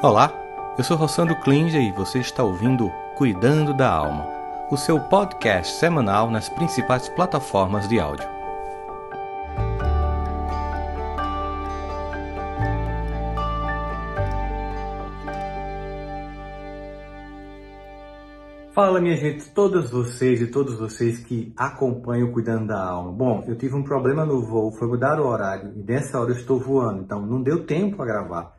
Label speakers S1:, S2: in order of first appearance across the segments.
S1: Olá, eu sou Rossandro Klinger e você está ouvindo Cuidando da Alma, o seu podcast semanal nas principais plataformas de áudio. Fala, minha gente, todas vocês e todos vocês que acompanham Cuidando da Alma. Bom, eu tive um problema no voo, foi mudar o horário e nessa hora eu estou voando, então não deu tempo a gravar.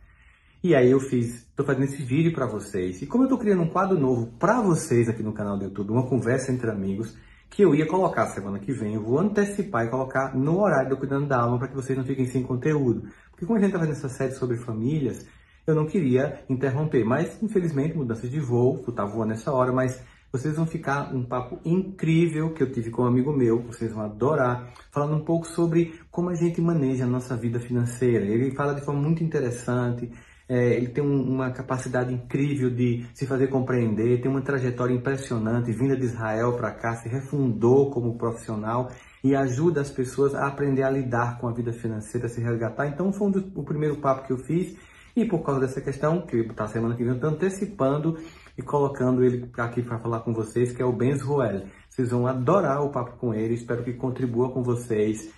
S1: E aí eu fiz, estou fazendo esse vídeo para vocês. E como eu estou criando um quadro novo para vocês aqui no canal do YouTube, uma conversa entre amigos, que eu ia colocar semana que vem, eu vou antecipar e colocar no horário do Cuidando da Alma para que vocês não fiquem sem conteúdo. Porque como a gente está fazendo essa série sobre famílias, eu não queria interromper. Mas, infelizmente, mudanças de voo, tu tá voando nessa hora, mas vocês vão ficar um papo incrível que eu tive com um amigo meu, vocês vão adorar, falando um pouco sobre como a gente maneja a nossa vida financeira. Ele fala de forma muito interessante, é, ele tem um, uma capacidade incrível de se fazer compreender, tem uma trajetória impressionante, vinda de Israel para cá, se refundou como profissional e ajuda as pessoas a aprender a lidar com a vida financeira, a se resgatar. Então foi um o primeiro papo que eu fiz e por causa dessa questão, que está semana que vem, eu estou antecipando e colocando ele aqui para falar com vocês, que é o Benz Ruel. Vocês vão adorar o papo com ele, espero que contribua com vocês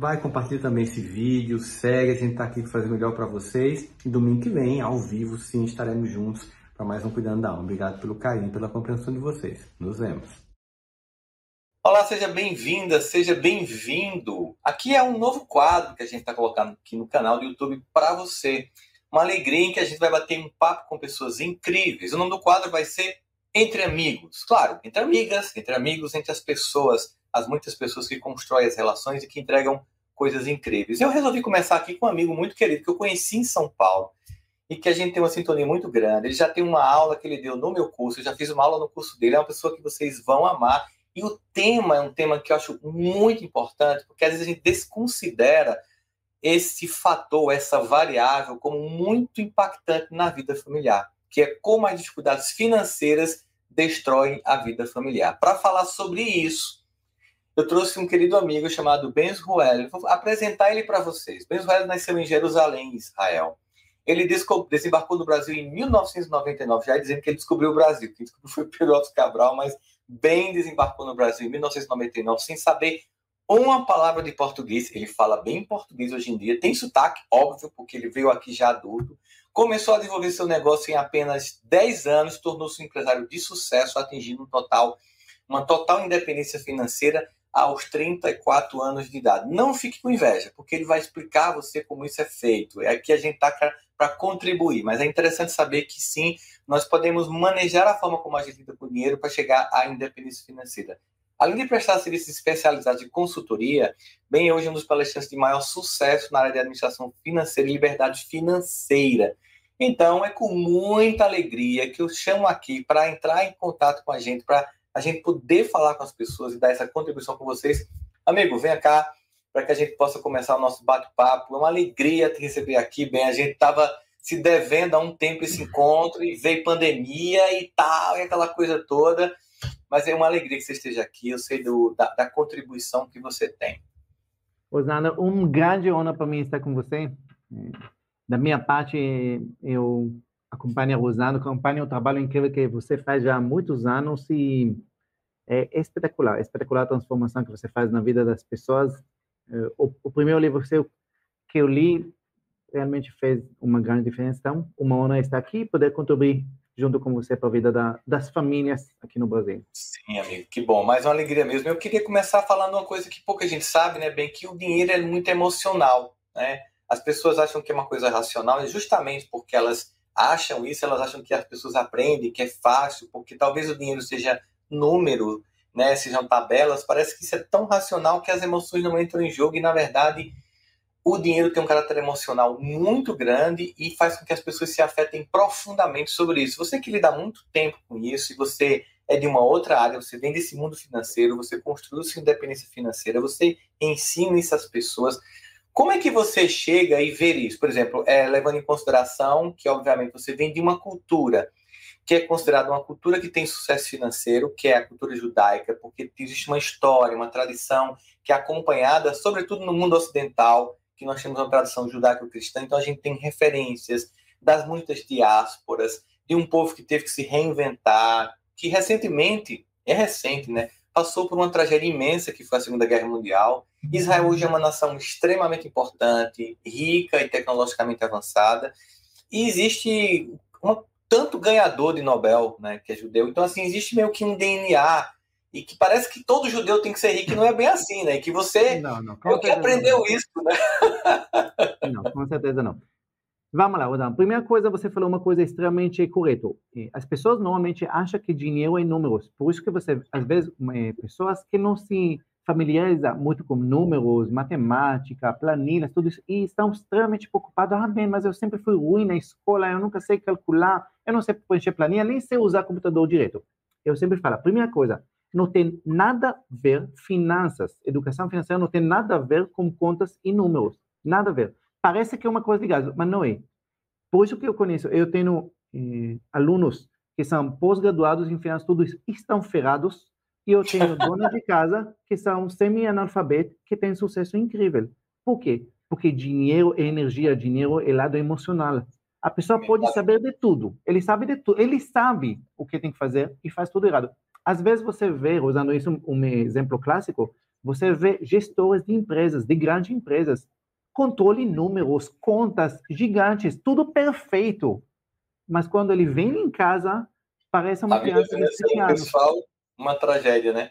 S1: Vai, compartilhar também esse vídeo, segue, a gente está aqui para fazer melhor para vocês. E domingo que vem, ao vivo, sim, estaremos juntos para mais um Cuidando da Alma. Obrigado pelo carinho, pela compreensão de vocês. Nos vemos. Olá, seja bem-vinda, seja bem-vindo. Aqui é um novo quadro que a gente está colocando aqui no canal do YouTube para você. Uma alegria em que a gente vai bater um papo com pessoas incríveis. O nome do quadro vai ser Entre Amigos. Claro, entre amigas, entre amigos, entre as pessoas as muitas pessoas que constroem as relações e que entregam coisas incríveis. Eu resolvi começar aqui com um amigo muito querido que eu conheci em São Paulo e que a gente tem uma sintonia muito grande. Ele já tem uma aula que ele deu no meu curso, eu já fiz uma aula no curso dele, é uma pessoa que vocês vão amar. E o tema é um tema que eu acho muito importante, porque às vezes a gente desconsidera esse fator, essa variável, como muito impactante na vida familiar, que é como as dificuldades financeiras destroem a vida familiar. Para falar sobre isso, eu trouxe um querido amigo chamado Benz Ruel. Vou apresentar ele para vocês. Benz Ruel nasceu em Jerusalém, Israel. Ele desembarcou no Brasil em 1999, já dizendo que ele descobriu o Brasil. Quem descobriu foi Pedro Cabral, mas bem desembarcou no Brasil em 1999, sem saber uma palavra de português. Ele fala bem português hoje em dia, tem sotaque, óbvio, porque ele veio aqui já adulto. Começou a desenvolver seu negócio em apenas 10 anos, tornou-se um empresário de sucesso, atingindo um total, uma total independência financeira aos 34 anos de idade. Não fique com inveja, porque ele vai explicar a você como isso é feito. É aqui a gente está para contribuir, mas é interessante saber que sim, nós podemos manejar a forma como a gente lida com o dinheiro para chegar à independência financeira. Além de prestar serviços especializados de consultoria, bem hoje é um dos palestrantes de maior sucesso na área de administração financeira e liberdade financeira. Então, é com muita alegria que eu chamo aqui para entrar em contato com a gente, para a gente poder falar com as pessoas e dar essa contribuição com vocês. Amigo, venha cá para que a gente possa começar o nosso bate-papo. É uma alegria te receber aqui, bem. A gente estava se devendo há um tempo esse encontro e veio pandemia e tal, e aquela coisa toda. Mas é uma alegria que você esteja aqui. Eu sei do, da, da contribuição que você tem.
S2: Osana, um grande honra para mim estar com você. Da minha parte, eu acompanho a Rosana, acompanho o trabalho incrível que você faz já há muitos anos e é espetacular, espetacular a transformação que você faz na vida das pessoas. É, o, o primeiro livro seu que eu li realmente fez uma grande diferença. Então, uma honra estar aqui e poder contribuir junto com você para a vida da, das famílias aqui no Brasil.
S1: Sim, amigo, que bom. Mais uma alegria mesmo. Eu queria começar falando uma coisa que pouca gente sabe, né, bem, que o dinheiro é muito emocional, né? As pessoas acham que é uma coisa racional, e justamente porque elas acham isso, elas acham que as pessoas aprendem, que é fácil, porque talvez o dinheiro seja número, né, sejam tabelas, parece que isso é tão racional que as emoções não entram em jogo e, na verdade, o dinheiro tem um caráter emocional muito grande e faz com que as pessoas se afetem profundamente sobre isso. Você que lida muito tempo com isso e você é de uma outra área, você vem desse mundo financeiro, você construiu sua independência financeira, você ensina isso às pessoas. Como é que você chega e vê isso? Por exemplo, é, levando em consideração que, obviamente, você vem de uma cultura que é considerada uma cultura que tem sucesso financeiro, que é a cultura judaica, porque existe uma história, uma tradição que é acompanhada, sobretudo no mundo ocidental, que nós temos uma tradição judaico-cristã, então a gente tem referências das muitas diásporas, de um povo que teve que se reinventar, que recentemente, é recente, né? Passou por uma tragédia imensa que foi a Segunda Guerra Mundial. Israel hoje é uma nação extremamente importante, rica e tecnologicamente avançada. E existe uma, tanto ganhador de Nobel, né, que é judeu. Então, assim, existe meio que um DNA e que parece que todo judeu tem que ser rico, e não é bem assim, né? Que você não, não, é que aprendeu não. isso, né?
S2: Não, com certeza não. Vamos lá, Rodão. Primeira coisa, você falou uma coisa extremamente correta. As pessoas normalmente acham que dinheiro é números. Por isso que você, às vezes, pessoas que não se familiarizam muito com números, matemática, planilhas, tudo isso, e estão extremamente preocupados. Ah, bem, mas eu sempre fui ruim na escola, eu nunca sei calcular, eu não sei preencher planilha, nem sei usar computador direito. Eu sempre falo, primeira coisa, não tem nada a ver finanças, educação financeira não tem nada a ver com contas e números, nada a ver. Parece que é uma coisa ligada, mas não é. Por isso que eu conheço, eu tenho eh, alunos que são pós-graduados em finanças, todos estão ferrados, e eu tenho donas de casa que são semi-analfabetos, que têm sucesso incrível. Por quê? Porque dinheiro é energia, dinheiro é lado emocional. A pessoa pode saber de tudo, ele sabe de tudo, ele sabe o que tem que fazer e faz tudo errado. Às vezes você vê, usando isso um, um exemplo clássico, você vê gestores de empresas, de grandes empresas, controle números, contas gigantes, tudo perfeito. Mas quando ele vem em casa, parece uma a criança de 7 anos. Pessoal,
S1: uma tragédia, né?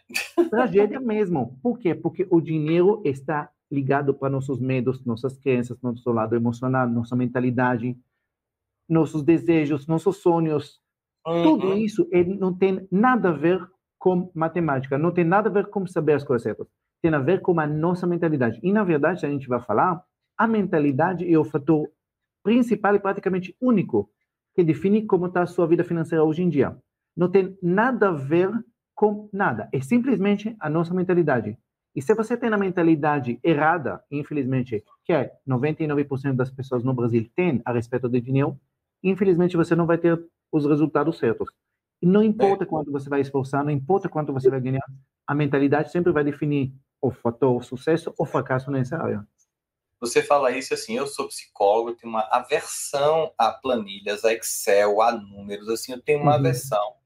S2: Tragédia mesmo. Por quê? Porque o dinheiro está ligado para nossos medos, nossas crenças, nosso lado emocional, nossa mentalidade, nossos desejos, nossos sonhos, Uhum. Tudo isso ele não tem nada a ver com matemática, não tem nada a ver com saber as coisas certas. Tem a ver com a nossa mentalidade. E, na verdade, a gente vai falar, a mentalidade é o fator principal e praticamente único que define como está a sua vida financeira hoje em dia. Não tem nada a ver com nada. É simplesmente a nossa mentalidade. E se você tem a mentalidade errada, infelizmente, que é 99% das pessoas no Brasil têm a respeito de dinheiro, infelizmente você não vai ter os resultados certos. E não importa é. quanto você vai esforçar, não importa quanto você vai ganhar, a mentalidade sempre vai definir o fator sucesso ou fracasso nessa área.
S1: Você fala isso assim, eu sou psicólogo, eu tenho uma aversão a planilhas, a Excel, a números, assim, eu tenho uma uhum. aversão.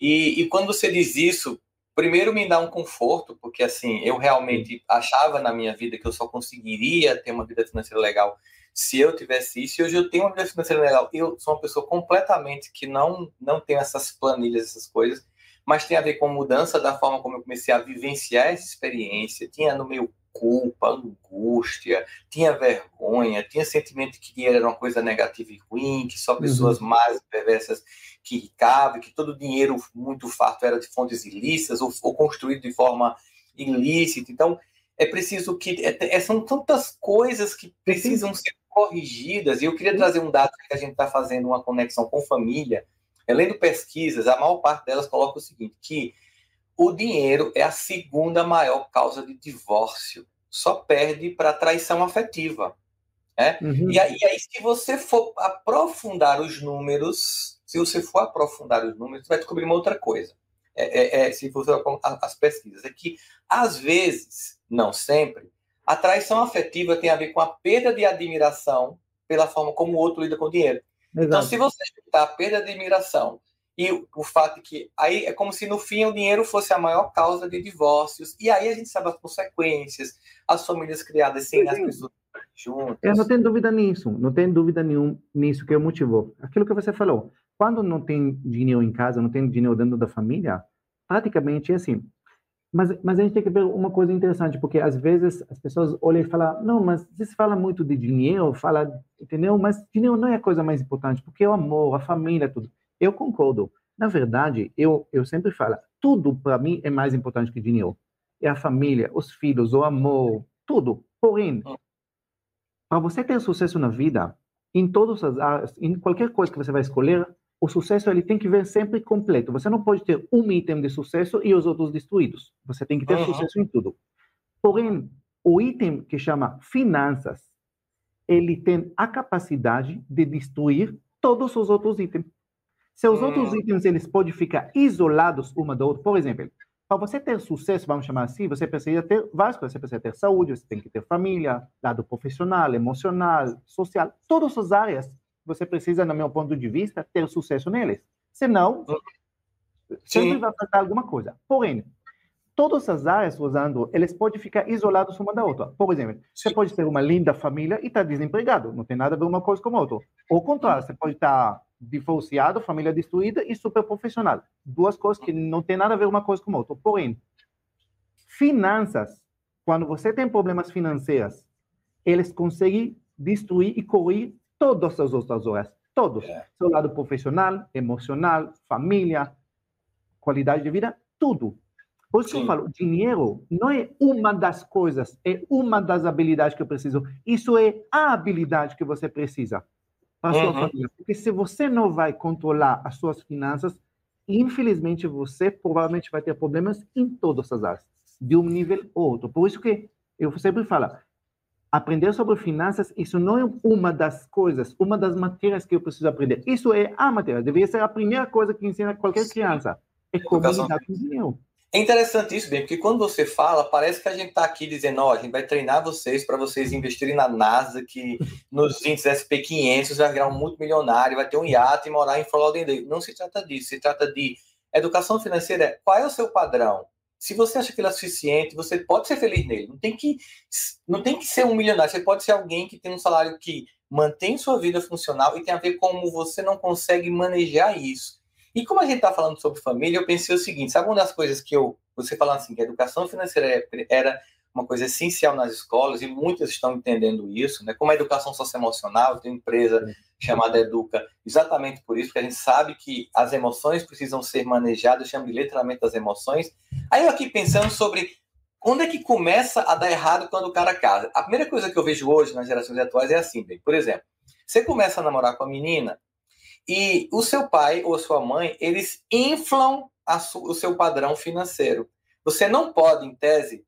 S1: E, e quando você diz isso, primeiro me dá um conforto, porque assim, eu realmente achava na minha vida que eu só conseguiria ter uma vida financeira legal se eu tivesse isso, e hoje eu tenho uma vida financeira legal, eu sou uma pessoa completamente que não, não tem essas planilhas, essas coisas, mas tem a ver com mudança da forma como eu comecei a vivenciar essa experiência, tinha no meu culpa, angústia, tinha vergonha, tinha sentimento que dinheiro era uma coisa negativa e ruim, que só pessoas uhum. mais perversas que ricavam, que todo dinheiro muito farto era de fontes ilícitas ou, ou construído de forma ilícita. Então, é preciso que. É, é, são tantas coisas que precisam ser corrigidas, e eu queria trazer um dado que a gente está fazendo uma conexão com família, lendo pesquisas, a maior parte delas coloca o seguinte, que o dinheiro é a segunda maior causa de divórcio, só perde para traição afetiva. Né? Uhum. E, e, aí, se você for aprofundar os números, se você for aprofundar os números, você vai descobrir uma outra coisa. É, é, é, se você as pesquisas, é que às vezes, não sempre, a traição afetiva tem a ver com a perda de admiração pela forma como o outro lida com o dinheiro. Então, Exato. Então, se você juntar a perda de admiração e o, o, fato que aí é como se no fim o dinheiro fosse a maior causa de divórcios, e aí a gente sabe as consequências, as famílias criadas sem as pessoas juntas.
S2: Eu não tenho dúvida nisso, não tenho dúvida nenhum nisso que é o motivo. Aquilo que você falou, quando não tem dinheiro em casa, não tem dinheiro dentro da família, praticamente é assim, mas, mas a gente tem que ver uma coisa interessante, porque às vezes as pessoas olham e falam, não, mas você fala muito de dinheiro, fala, entendeu? Mas dinheiro não é a coisa mais importante, porque é o amor, a família, tudo. Eu concordo. Na verdade, eu, eu sempre falo, tudo para mim é mais importante que dinheiro. É a família, os filhos, o amor, tudo. Porém, para você ter sucesso na vida, em todas as áreas, em qualquer coisa que você vai escolher, o sucesso ele tem que vir sempre completo. Você não pode ter um item de sucesso e os outros destruídos. Você tem que ter uhum. sucesso em tudo. Porém, o item que chama finanças, ele tem a capacidade de destruir todos os outros itens. Se os uhum. outros itens eles podem ficar isolados uma da outra, por exemplo, para você ter sucesso, vamos chamar assim, você precisa ter várias coisas. Você precisa ter saúde, você tem que ter família, lado profissional, emocional, social, todas as áreas você precisa, no meu ponto de vista, ter sucesso neles. Senão, Sim. sempre vai faltar alguma coisa. Porém, todas as áreas, Rosando, eles podem ficar isoladas uma da outra. Por exemplo, você pode ter uma linda família e estar tá desempregado, não tem nada a ver uma coisa com a outra. Ou contrário, você pode estar tá divorciado, família destruída e super profissional. Duas coisas que não tem nada a ver uma coisa com a outra. Porém, finanças, quando você tem problemas financeiros, eles conseguem destruir e correr todas as outras áreas. Todos. É. Seu lado profissional, emocional, família, qualidade de vida, tudo. Por isso que eu falo, dinheiro não é uma das coisas, é uma das habilidades que eu preciso. Isso é a habilidade que você precisa para a sua uhum. família. Porque se você não vai controlar as suas finanças, infelizmente você provavelmente vai ter problemas em todas as áreas, de um nível ou outro. Por isso que eu sempre falo, aprender sobre finanças, isso não é uma das coisas, uma das matérias que eu preciso aprender. Isso é a matéria, deveria ser a primeira coisa que ensina qualquer criança. É como lidar com dinheiro.
S1: É interessante isso, bem, porque quando você fala, parece que a gente está aqui dizendo, ó, oh, a gente vai treinar vocês para vocês investirem na NASA, que nos índices SP500 vai virar um multimilionário, vai ter um iate e morar em Florida Lauderdale. Não se trata disso, se trata de educação financeira. Qual é o seu padrão? Se você acha que ele é suficiente, você pode ser feliz nele. Não tem que, não tem que ser um milionário. Você pode ser alguém que tem um salário que mantém sua vida funcional e tem a ver como você não consegue manejar isso. E como a gente está falando sobre família, eu pensei o seguinte: sabe uma das coisas que eu, você falando assim, que a educação financeira era uma coisa essencial nas escolas, e muitas estão entendendo isso, né? Como a educação socioemocional, tem empresa chamada Educa, exatamente por isso, porque a gente sabe que as emoções precisam ser manejadas, chama de letramento das emoções. Aí eu aqui pensando sobre onde é que começa a dar errado quando o cara casa. A primeira coisa que eu vejo hoje nas gerações atuais é assim, bem, por exemplo, você começa a namorar com a menina, e o seu pai ou a sua mãe, eles inflam o seu padrão financeiro. Você não pode, em tese,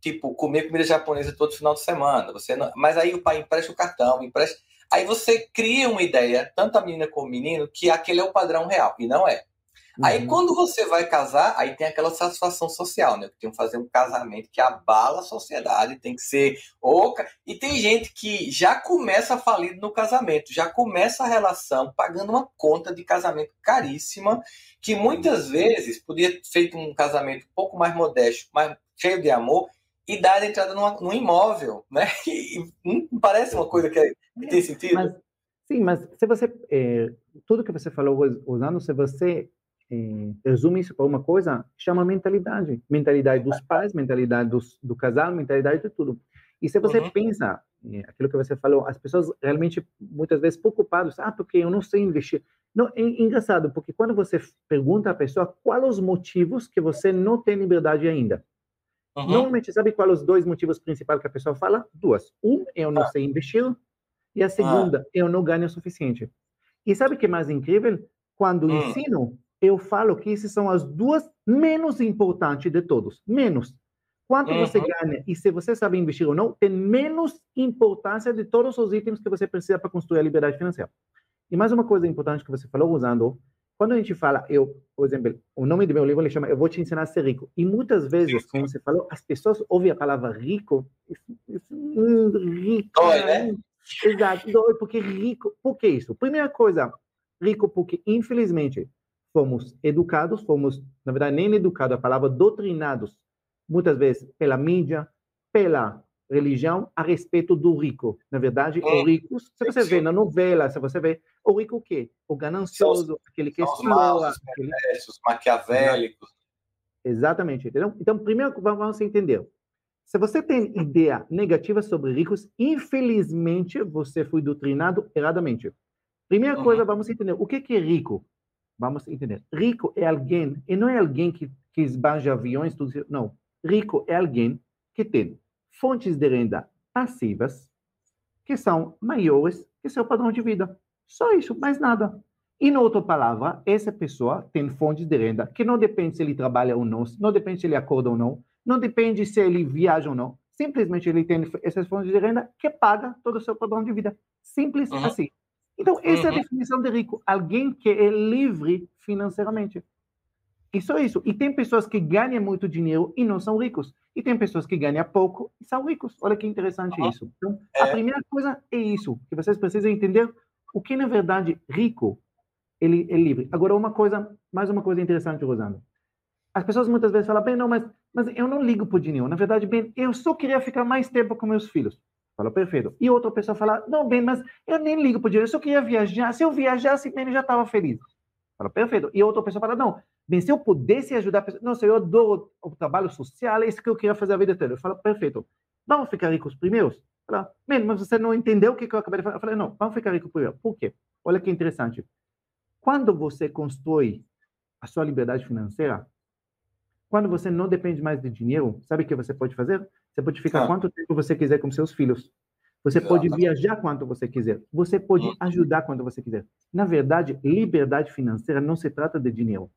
S1: tipo, comer comida japonesa todo final de semana. Você não... Mas aí o pai empresta o cartão, empresta. Aí você cria uma ideia, tanto a menina como o menino, que aquele é o padrão real. E não é. Uhum. Aí quando você vai casar, aí tem aquela satisfação social, né? Tem que fazer um casamento que abala a sociedade, tem que ser oca. E tem gente que já começa falido no casamento, já começa a relação pagando uma conta de casamento caríssima, que muitas vezes podia ter feito um casamento um pouco mais modesto, mais cheio de amor, e dar entrada numa, num imóvel, né? E, não parece uma coisa que, é, que tem sentido?
S2: Mas, sim, mas se você. É, tudo que você falou, usando, se você é, resume isso para uma coisa, chama mentalidade. Mentalidade dos pais, mentalidade dos, do casal, mentalidade de tudo. E se você uhum. pensa, é, aquilo que você falou, as pessoas realmente, muitas vezes, preocupadas, ah, porque eu não sei investir. Não, é engraçado, porque quando você pergunta à pessoa quais os motivos que você não tem liberdade ainda, uhum. normalmente, sabe quais os dois motivos principais que a pessoa fala? Duas. Um, eu não ah. sei investir, e a segunda, ah. eu não ganho o suficiente. E sabe o que é mais incrível? Quando hum. ensino, eu falo que essas são as duas menos importantes de todos. Menos. Quanto uhum. você ganha e se você sabe investir ou não, tem menos importância de todos os itens que você precisa para construir a liberdade financeira. E mais uma coisa importante que você falou, usando, quando a gente fala, eu, por exemplo, o nome do meu livro ele chama Eu Vou Te Ensinar a Ser Rico. E muitas vezes, como você falou, as pessoas ouvem a palavra rico, rico,
S1: dói, né?
S2: Exato, dói, porque rico, por que isso? Primeira coisa, rico porque, infelizmente, fomos educados, fomos, na verdade, nem educados, a palavra doutrinados, muitas vezes pela mídia, pela religião, a respeito do rico. Na verdade, o rico, se você vê na novela, se você vê, o rico o quê? O ganancioso, aquele que
S1: explora. Aquele... Os maquiavélicos.
S2: Exatamente, entendeu? Então, primeiro vamos entender. Se você tem ideia negativa sobre ricos, infelizmente você foi doutrinado erradamente. Primeira uhum. coisa, vamos entender o que é rico. Vamos entender. Rico é alguém, e não é alguém que, que esbanja aviões, tudo Não. Rico é alguém que tem fontes de renda passivas que são maiores que seu padrão de vida. Só isso, mais nada. Em outra palavra, essa pessoa tem fontes de renda que não depende se ele trabalha ou não, não depende se ele acorda ou não, não depende se ele viaja ou não. Simplesmente ele tem essas fontes de renda que paga todo o seu padrão de vida. Simples uhum. assim. Então, essa uhum. é a uhum. definição de rico. Alguém que é livre financeiramente. E só isso. E tem pessoas que ganham muito dinheiro e não são ricos. E tem pessoas que ganham pouco e são ricos. Olha que interessante uhum. isso. Então, é. a primeira coisa é isso, que vocês precisam entender O que, na verdade, rico, ele é livre. Agora, uma coisa, mais uma coisa interessante, Rosana. As pessoas muitas vezes falam, bem, não, mas, mas eu não ligo o dinheiro. Na verdade, bem, eu só queria ficar mais tempo com meus filhos. Fala, perfeito. E outra pessoa fala, não, bem, mas eu nem ligo o dinheiro, eu só queria viajar. Se eu viajasse, bem, eu já estava feliz. Fala, perfeito. E outra pessoa fala, não, bem, se eu pudesse ajudar a pessoa, nossa, eu adoro o trabalho social, é isso que eu queria fazer a vida toda. Eu falo, perfeito. Vamos ficar ricos primeiros? Fala, mas você não entendeu o que eu acabei de falar? Eu falei, não, vamos ficar ricos primeiro. Por quê? Olha que interessante. Quando você constrói a sua liberdade financeira, quando você não depende mais de dinheiro, sabe o que você pode fazer? Você pode ficar ah. quanto tempo você quiser com seus filhos. Você pode viajar quanto você quiser. Você pode uhum. ajudar quando você quiser. Na verdade, liberdade financeira não se trata de dinheiro.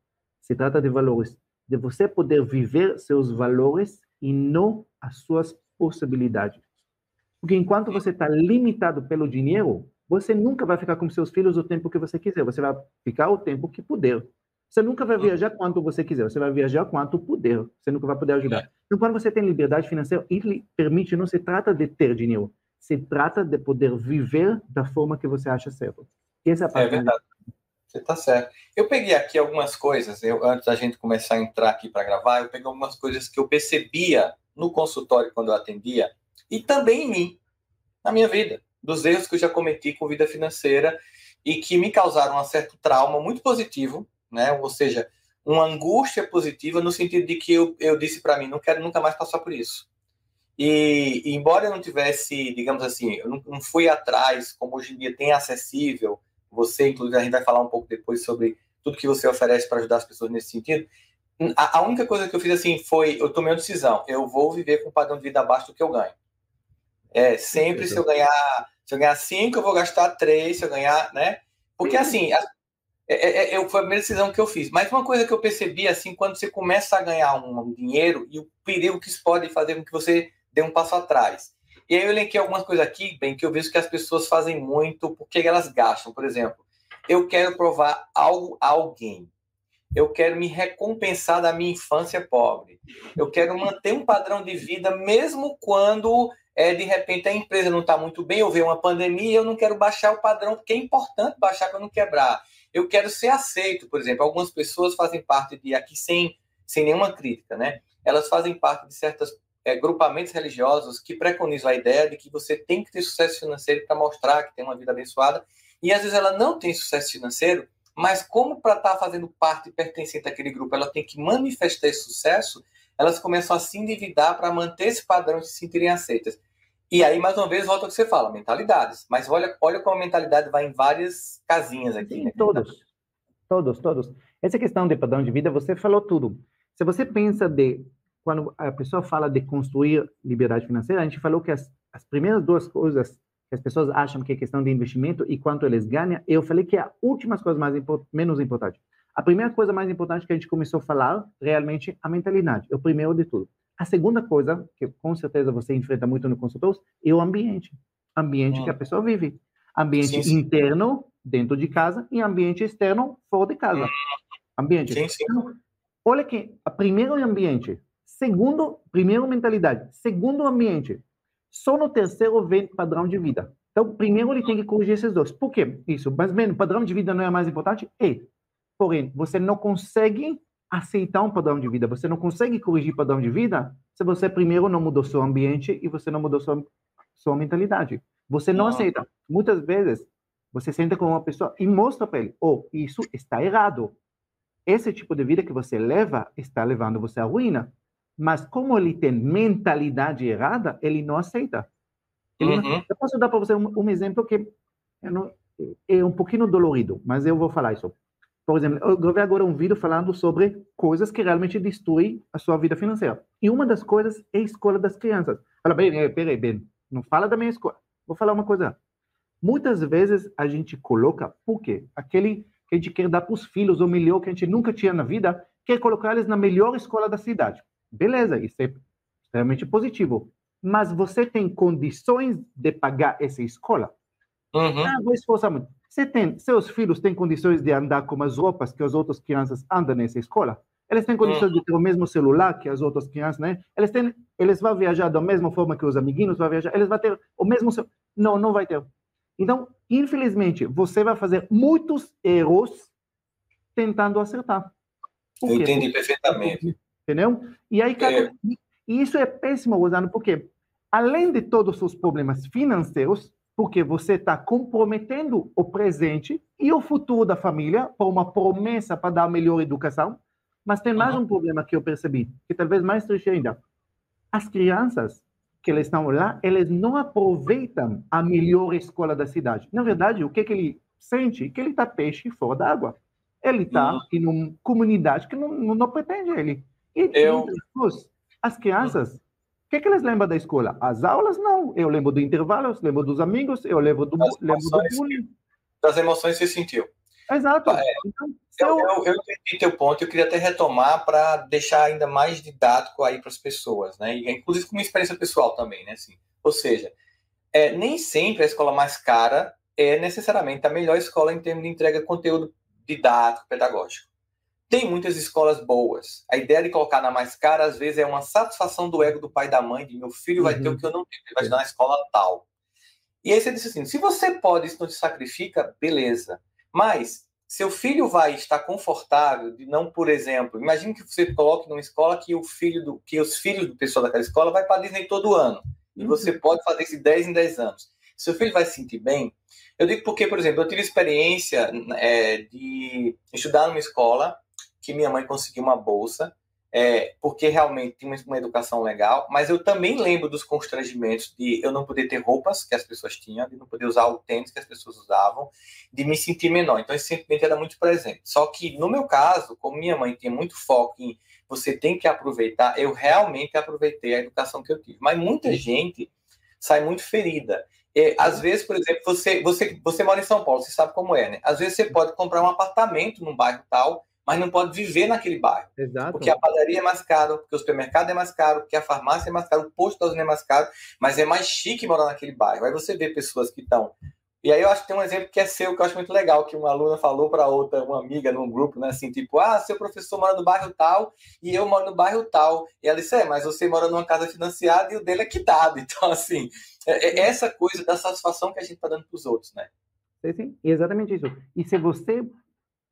S2: Se trata de valores. De você poder viver seus valores e não as suas possibilidades. Porque enquanto você está limitado pelo dinheiro, você nunca vai ficar com seus filhos o tempo que você quiser. Você vai ficar o tempo que puder. Você nunca vai viajar quanto você quiser. Você vai viajar quanto puder. Você nunca vai poder ajudar. Então, quando você tem liberdade financeira, ele permite, não se trata de ter dinheiro. Se trata de poder viver da forma que você acha certo.
S1: Essa é a parte. É verdade. Você está certo. Eu peguei aqui algumas coisas, eu, antes da gente começar a entrar aqui para gravar, eu peguei algumas coisas que eu percebia no consultório quando eu atendia e também em mim, na minha vida dos erros que eu já cometi com vida financeira e que me causaram um certo trauma muito positivo, né? Ou seja, uma angústia positiva no sentido de que eu, eu disse para mim, não quero nunca mais passar por isso. E, e, embora eu não tivesse, digamos assim, eu não, não fui atrás, como hoje em dia tem acessível, você, inclusive, a gente vai falar um pouco depois sobre tudo que você oferece para ajudar as pessoas nesse sentido. A, a, única coisa que eu fiz assim foi, eu tomei uma decisão, eu vou viver com um padrão de vida abaixo do que eu ganho. É, sempre se eu ganhar se eu ganhar cinco, eu vou gastar três. Se eu ganhar, né? Porque assim, a, é, é, é, foi a primeira decisão que eu fiz. Mas uma coisa que eu percebi, assim, quando você começa a ganhar um, um dinheiro e o perigo que isso pode fazer com que você dê um passo atrás. E aí eu elenquei algumas coisas aqui, bem, que eu vejo que as pessoas fazem muito porque elas gastam. Por exemplo, eu quero provar algo a alguém. Eu quero me recompensar da minha infância pobre. Eu quero manter um padrão de vida mesmo quando é, de repente a empresa não está muito bem, ou veio uma pandemia, eu não quero baixar o padrão, porque é importante baixar para não quebrar. Eu quero ser aceito, por exemplo. Algumas pessoas fazem parte de, aqui sem, sem nenhuma crítica, né? Elas fazem parte de certos é, grupamentos religiosos que preconizam a ideia de que você tem que ter sucesso financeiro para mostrar que tem uma vida abençoada. E às vezes ela não tem sucesso financeiro, mas como para estar tá fazendo parte pertencente àquele grupo, ela tem que manifestar esse sucesso, elas começam a se endividar para manter esse padrão de se sentirem aceitas. E aí, mais uma vez, volta ao que você fala, mentalidades. Mas olha, olha como a mentalidade vai em várias casinhas aqui. Sim,
S2: né? Todos, todos, todos. Essa questão de padrão de vida, você falou tudo. Se você pensa de, quando a pessoa fala de construir liberdade financeira, a gente falou que as, as primeiras duas coisas que as pessoas acham que é questão de investimento e quanto eles ganham, eu falei que é a última coisa mais menos importante. A primeira coisa mais importante que a gente começou a falar, realmente, a mentalidade. É o primeiro de tudo. A segunda coisa, que com certeza você enfrenta muito no consultório, é o ambiente. Ambiente hum. que a pessoa vive. Ambiente sim, sim. interno, dentro de casa, e ambiente externo, fora de casa. Hum. Ambiente. Sim, sim. Então, olha que, primeiro ambiente, segundo, primeiro mentalidade, segundo ambiente, só no terceiro vem padrão de vida. Então, primeiro ele tem que corrigir esses dois. Por quê? Isso. Mas, bem, padrão de vida não é mais importante? É. Porém, você não consegue aceitar um padrão de vida, você não consegue corrigir padrão de vida se você primeiro não mudou seu ambiente e você não mudou sua, sua mentalidade. Você não aceita. Muitas vezes, você senta com uma pessoa e mostra para ele, oh, isso está errado. Esse tipo de vida que você leva está levando você à ruína. Mas como ele tem mentalidade errada, ele não aceita. Ele uhum. não... Eu posso dar para você um, um exemplo que não... é um pouquinho dolorido, mas eu vou falar isso. Por exemplo, eu gravei agora um vídeo falando sobre coisas que realmente destruem a sua vida financeira. E uma das coisas é a escola das crianças. Fala, bem, peraí, bem, não fala da minha escola. Vou falar uma coisa. Muitas vezes a gente coloca, por quê? Aquele que a gente quer dar para os filhos o melhor que a gente nunca tinha na vida, quer colocar eles na melhor escola da cidade. Beleza, isso é extremamente positivo. Mas você tem condições de pagar essa escola? Uhum. Ah, vou esforçar muito. Você tem, seus filhos têm condições de andar com as roupas que as outras crianças andam nessa escola? Eles têm condições de ter o mesmo celular que as outras crianças, né? Eles têm, eles vão viajar da mesma forma que os amiguinhos vão viajar. Eles vão ter o mesmo, não, não vai ter. Então, infelizmente, você vai fazer muitos erros tentando acertar.
S1: Eu entendi perfeitamente.
S2: Entendeu? E aí, cara, é. e isso é péssimo, Rosano, porque além de todos os problemas financeiros, porque você está comprometendo o presente e o futuro da família por uma promessa para dar melhor educação, mas tem mais uhum. um problema que eu percebi, que talvez mais triste ainda. As crianças que eles estão lá, eles não aproveitam a melhor escola da cidade. Na verdade, o que, que ele sente? Que ele está peixe fora d'água. Ele está uhum. em uma comunidade que não, não, não pretende ele. E eu... as crianças, o que, que eles lembram da escola? As aulas, não. Eu lembro do intervalo, eu lembro dos amigos, eu lembro do, lembro do bullying.
S1: Das emoções que você sentiu.
S2: Exato.
S1: É, então, eu, eu, eu entendi teu ponto, eu queria até retomar para deixar ainda mais didático aí para as pessoas, né? E, inclusive com uma experiência pessoal também, né? Assim, ou seja, é, nem sempre a escola mais cara é necessariamente a melhor escola em termos de entrega de conteúdo didático, pedagógico. Tem muitas escolas boas. A ideia de colocar na mais cara, às vezes, é uma satisfação do ego do pai e da mãe, de meu filho vai uhum. ter o uhum. que eu não tenho, ele vai estudar na escola tal. E aí você disse assim: se você pode, isso não te sacrifica, beleza. Mas seu filho vai estar confortável de não, por exemplo, imagine que você coloque numa escola que o filho do que os filhos do pessoal daquela escola vai para Disney todo ano. E uhum. você pode fazer isso de 10 em 10 anos. Seu filho vai se sentir bem? Eu digo porque, por exemplo, eu tive experiência é, de estudar numa escola que minha mãe conseguiu uma bolsa é, porque realmente tinha uma educação legal, mas eu também lembro dos constrangimentos de eu não poder ter roupas que as pessoas tinham, de não poder usar o tênis que as pessoas usavam, de me sentir menor. Então, esse sentimento era muito presente. Só que, no meu caso, como minha mãe tinha muito foco em você tem que aproveitar, eu realmente aproveitei a educação que eu tive. Mas muita gente sai muito ferida. E, às vezes, por exemplo, você, você, você mora em São Paulo, você sabe como é, né? Às vezes você pode comprar um apartamento num bairro tal mas não pode viver naquele bairro.
S2: Exato.
S1: Porque a padaria é mais caro, porque o supermercado é mais caro, porque a farmácia é mais caro, o posto da usina é mais caro, mas é mais chique morar naquele bairro. Aí você vê pessoas que estão. E aí eu acho que tem um exemplo que é seu, que eu acho muito legal, que uma aluna falou para outra, uma amiga num grupo, né, assim, tipo, ah, seu professor mora no bairro tal e eu moro no bairro tal. E ela disse, é, mas você mora numa casa financiada e o dele é quitado. Então, assim, é, é essa coisa da satisfação que a gente está dando para os outros, né?
S2: Sim, sim, exatamente isso. E se você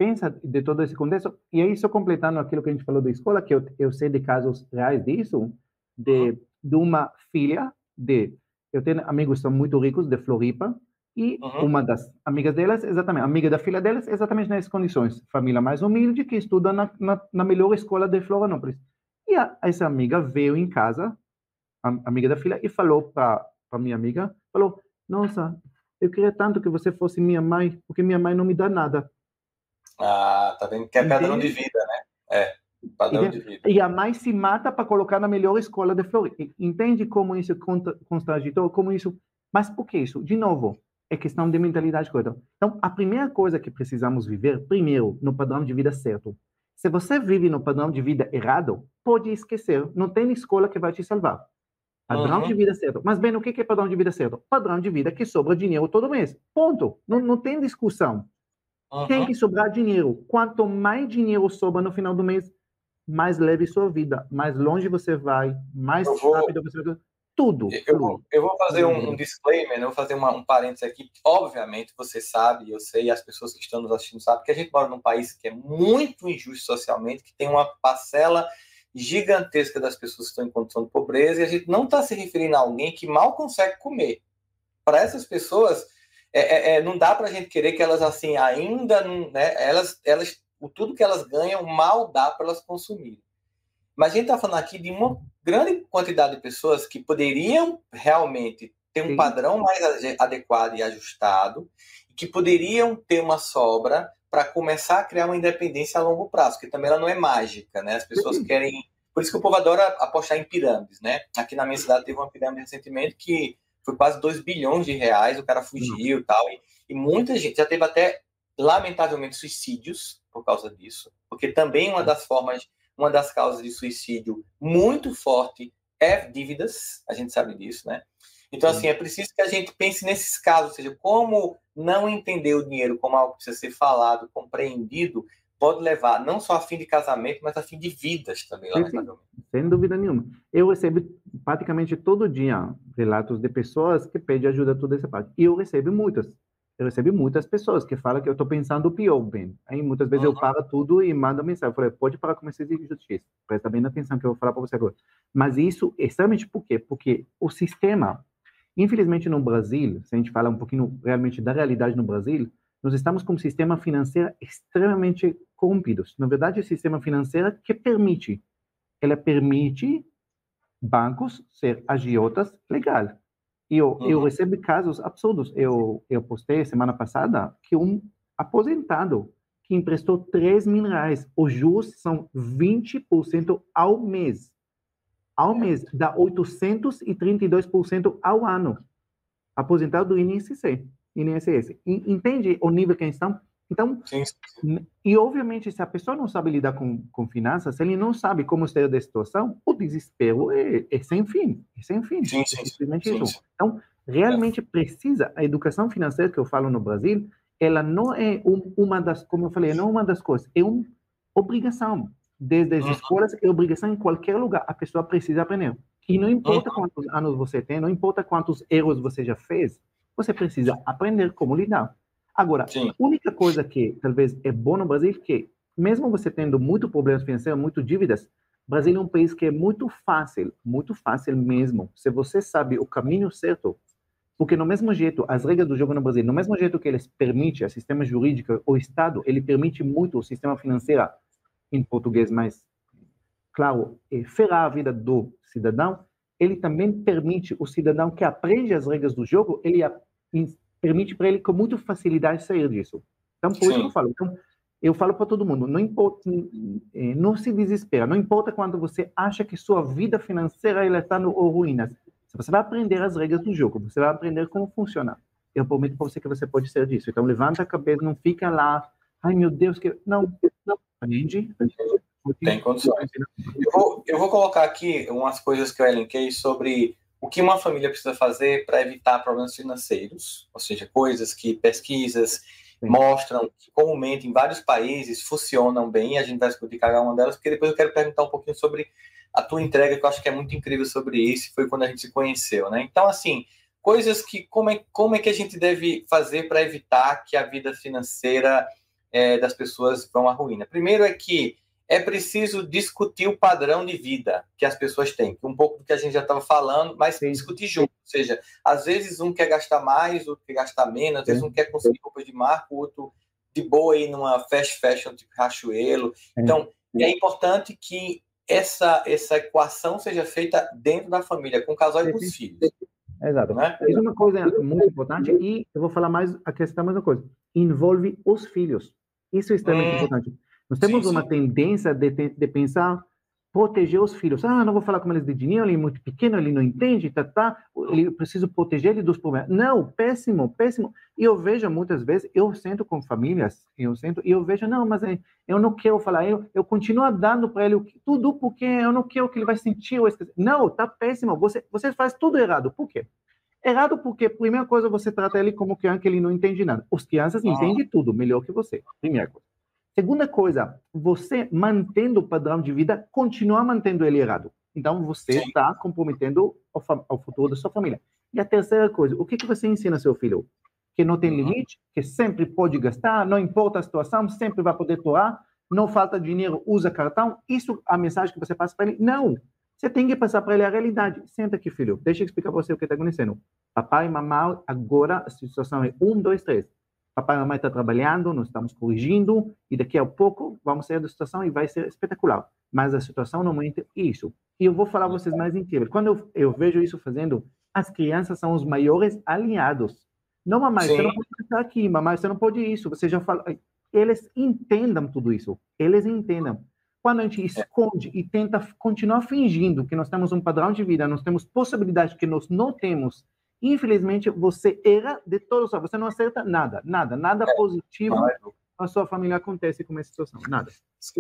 S2: pensa de todo esse contexto, e aí só completando aquilo que a gente falou da escola, que eu, eu sei de casos reais disso, de, de uma filha de, eu tenho amigos que são muito ricos de Floripa, e uhum. uma das amigas delas, exatamente, amiga da filha delas, exatamente nessas condições, família mais humilde, que estuda na, na, na melhor escola de Florianópolis. E a, essa amiga veio em casa, a, amiga da filha, e falou para minha amiga, falou, nossa, eu queria tanto que você fosse minha mãe, porque minha mãe não me dá nada.
S1: Ah, tá vendo que é padrão de vida, né? É, padrão de vida.
S2: E a mãe se mata para colocar na melhor escola de Floripa. Entende como isso é constrangedor? Como isso... Mas por que isso? De novo, é questão de mentalidade correta. Então, a primeira coisa que precisamos viver, primeiro, no padrão de vida certo. Se você vive no padrão de vida errado, pode esquecer. Não tem escola que vai te salvar. Padrão uhum. de vida certo. Mas, bem, o que é padrão de vida certo? Padrão de vida que sobra dinheiro todo mês. Ponto. Não, não tem discussão. Uhum. Tem que sobrar dinheiro. Quanto mais dinheiro sobra no final do mês, mais leve sua vida, mais longe você vai, mais vou, rápido você vai. Tudo.
S1: Eu, vou, eu vou fazer um, um disclaimer, né? eu vou fazer uma, um parênteses aqui. Obviamente, você sabe, eu sei, as pessoas que estão nos assistindo sabem, que a gente mora num país que é muito injusto socialmente, que tem uma parcela gigantesca das pessoas que estão em condição de pobreza, e a gente não está se referindo a alguém que mal consegue comer. Para essas pessoas, é, é, é, não dá para a gente querer que elas assim ainda né, elas elas o tudo que elas ganham mal dá para elas consumirem mas a gente está falando aqui de uma grande quantidade de pessoas que poderiam realmente ter um Sim. padrão mais adequado e ajustado e que poderiam ter uma sobra para começar a criar uma independência a longo prazo, que também ela não é mágica, né? As pessoas Sim. querem, por isso que o povo adora apostar em pirâmides, né? Aqui na minha cidade teve uma pirâmide recentemente que foi quase 2 bilhões de reais, o cara fugiu e tal. E, e muita gente já teve até, lamentavelmente, suicídios por causa disso. Porque também uma das formas, uma das causas de suicídio muito forte é dívidas, a gente sabe disso, né? Então, assim, é preciso que a gente pense nesses casos, ou seja, como não entender o dinheiro como algo que precisa ser falado, compreendido, pode levar não só a fim de casamento, mas a fim de vidas também, lamentavelmente.
S2: Sem dúvida nenhuma. Eu recebo praticamente todo dia relatos de pessoas que pedem ajuda toda essa parte. E eu recebo muitas. eu recebo muitas pessoas que falam que eu estou pensando o pior, bem. Aí muitas vezes uhum. eu paro tudo e mando mensagem. Eu falei, pode parar com esse exercício. Presta bem atenção que eu vou falar para você agora. Mas isso, exatamente por quê? Porque o sistema, infelizmente no Brasil, se a gente fala um pouquinho realmente da realidade no Brasil, nós estamos com um sistema financeiro extremamente corrompido. Na verdade, o sistema financeiro que permite, ela permite bancos ser agiotas legal. E eu, uhum. eu recebo casos absurdos. Eu, eu postei semana passada que um aposentado que emprestou 3 mil reais, os juros são 20% ao mês. Ao mês, dá 832% ao ano. Aposentado do INSS. INSS. Entende o nível que estão? Então, sim, sim. e obviamente, se a pessoa não sabe lidar com, com finanças, se ele não sabe como sair da situação, o desespero é, é sem fim, é sem fim. Sim, sim, simplesmente sim. Então, realmente precisa, a educação financeira que eu falo no Brasil, ela não é um, uma das, como eu falei, não é uma das coisas, é uma obrigação. Desde as uhum. escolas, é obrigação em qualquer lugar, a pessoa precisa aprender. E não importa uhum. quantos anos você tem, não importa quantos erros você já fez, você precisa aprender como lidar. Agora, Sim. a única coisa que talvez é bom no Brasil é que, mesmo você tendo muito problemas financeiros, muito dívidas, Brasil é um país que é muito fácil, muito fácil mesmo. Se você sabe o caminho certo, porque no mesmo jeito, as regras do jogo no Brasil, no mesmo jeito que eles permitem, o sistema jurídico, o Estado, ele permite muito o sistema financeiro, em português mais claro, é, ferrar a vida do cidadão, ele também permite o cidadão que aprende as regras do jogo, ele permite para ele com muita facilidade sair disso. Então, por Sim. isso que eu falo. Então, eu falo para todo mundo, não importa, eh, não se desespera, não importa quando você acha que sua vida financeira está no ruínas. Você vai aprender as regras do jogo, você vai aprender como funciona. Eu prometo para você que você pode ser disso. Então, levanta a cabeça, não fica lá, ai meu Deus, que não, não aprende.
S1: Tem condições. Eu vou, eu vou colocar aqui umas coisas que eu elenquei sobre o que uma família precisa fazer para evitar problemas financeiros, ou seja, coisas que pesquisas Sim. mostram que comumente em vários países funcionam bem, a gente vai discutir cada uma delas, porque depois eu quero perguntar um pouquinho sobre a tua entrega, que eu acho que é muito incrível sobre isso, foi quando a gente se conheceu, né? Então, assim, coisas que, como é, como é que a gente deve fazer para evitar que a vida financeira é, das pessoas vão à ruína? Primeiro é que é preciso discutir o padrão de vida que as pessoas têm, um pouco do que a gente já estava falando, mas Sim. discutir junto. Ou seja, às vezes um quer gastar mais, outro quer gastar menos, às vezes um quer conseguir roupa de marca, o outro de boa aí numa fast fashion tipo Rachuelo. Então, é importante que essa, essa equação seja feita dentro da família, com o casal e com os filhos.
S2: Exato. Né? Isso é uma coisa muito importante e eu vou falar mais a questão mais uma coisa. Envolve os filhos. Isso é extremamente hum. importante. Nós temos sim, uma sim. tendência de, de pensar proteger os filhos. Ah, não vou falar com eles de dinheiro, ele é muito pequeno, ele não entende, tá, tá, ele preciso proteger ele dos problemas. Não, péssimo, péssimo. E eu vejo muitas vezes, eu sento com famílias, eu sento e eu vejo, não, mas é, eu não quero falar, eu, eu continuo dando para ele tudo porque eu não quero que ele vai sentir ou esquecer. Não, tá péssimo, você, você faz tudo errado. Por quê? Errado porque, primeira coisa, você trata ele como que ele não entende nada. Os crianças ah. entendem tudo melhor que você, primeira coisa. Segunda coisa, você mantendo o padrão de vida, continua mantendo ele errado. Então, você está comprometendo o, futuro da sua família. E a terceira coisa, o que, que você ensina seu filho? Que não tem uhum. limite, que sempre pode gastar, não importa a situação, sempre vai poder doar, não falta dinheiro, usa cartão. Isso é a mensagem que você passa para ele? Não. Você tem que passar para ele a realidade. Senta aqui, filho. Deixa eu explicar para você o que está acontecendo. Papai e mamãe, agora a situação é um, dois, três papai e mamãe estão trabalhando, nós estamos corrigindo, e daqui a pouco vamos sair da situação e vai ser espetacular. Mas a situação não é isso. E eu vou falar para vocês mais incrível. Quando eu, eu, vejo isso fazendo, as crianças são os maiores aliados. Não, mamãe, Sim. você não pode estar aqui, mamãe, você não pode isso, você já fala. Eles entendam tudo isso, eles entendam. Quando a gente esconde e tenta continuar fingindo que nós temos um padrão de vida, nós temos possibilidades que nós não temos, Infelizmente, você erra de todos, você não acerta nada, nada, nada é, positivo na sua família acontece com essa situação, nada.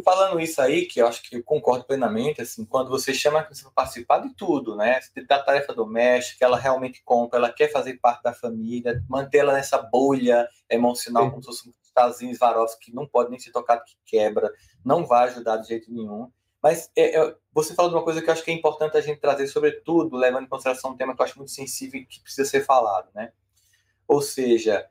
S1: Falando isso aí, que eu acho que eu concordo plenamente, assim, quando você chama a criança para participar de tudo, né, da tarefa doméstica, ela realmente compra, ela quer fazer parte da família, mantê-la nessa bolha emocional, Sim. como se fosse um Swarovski, que não pode nem ser tocado que quebra, não vai ajudar de jeito nenhum. Mas é, é, você falou de uma coisa que eu acho que é importante a gente trazer, sobretudo, levando em consideração um tema que eu acho muito sensível e que precisa ser falado, né? Ou seja,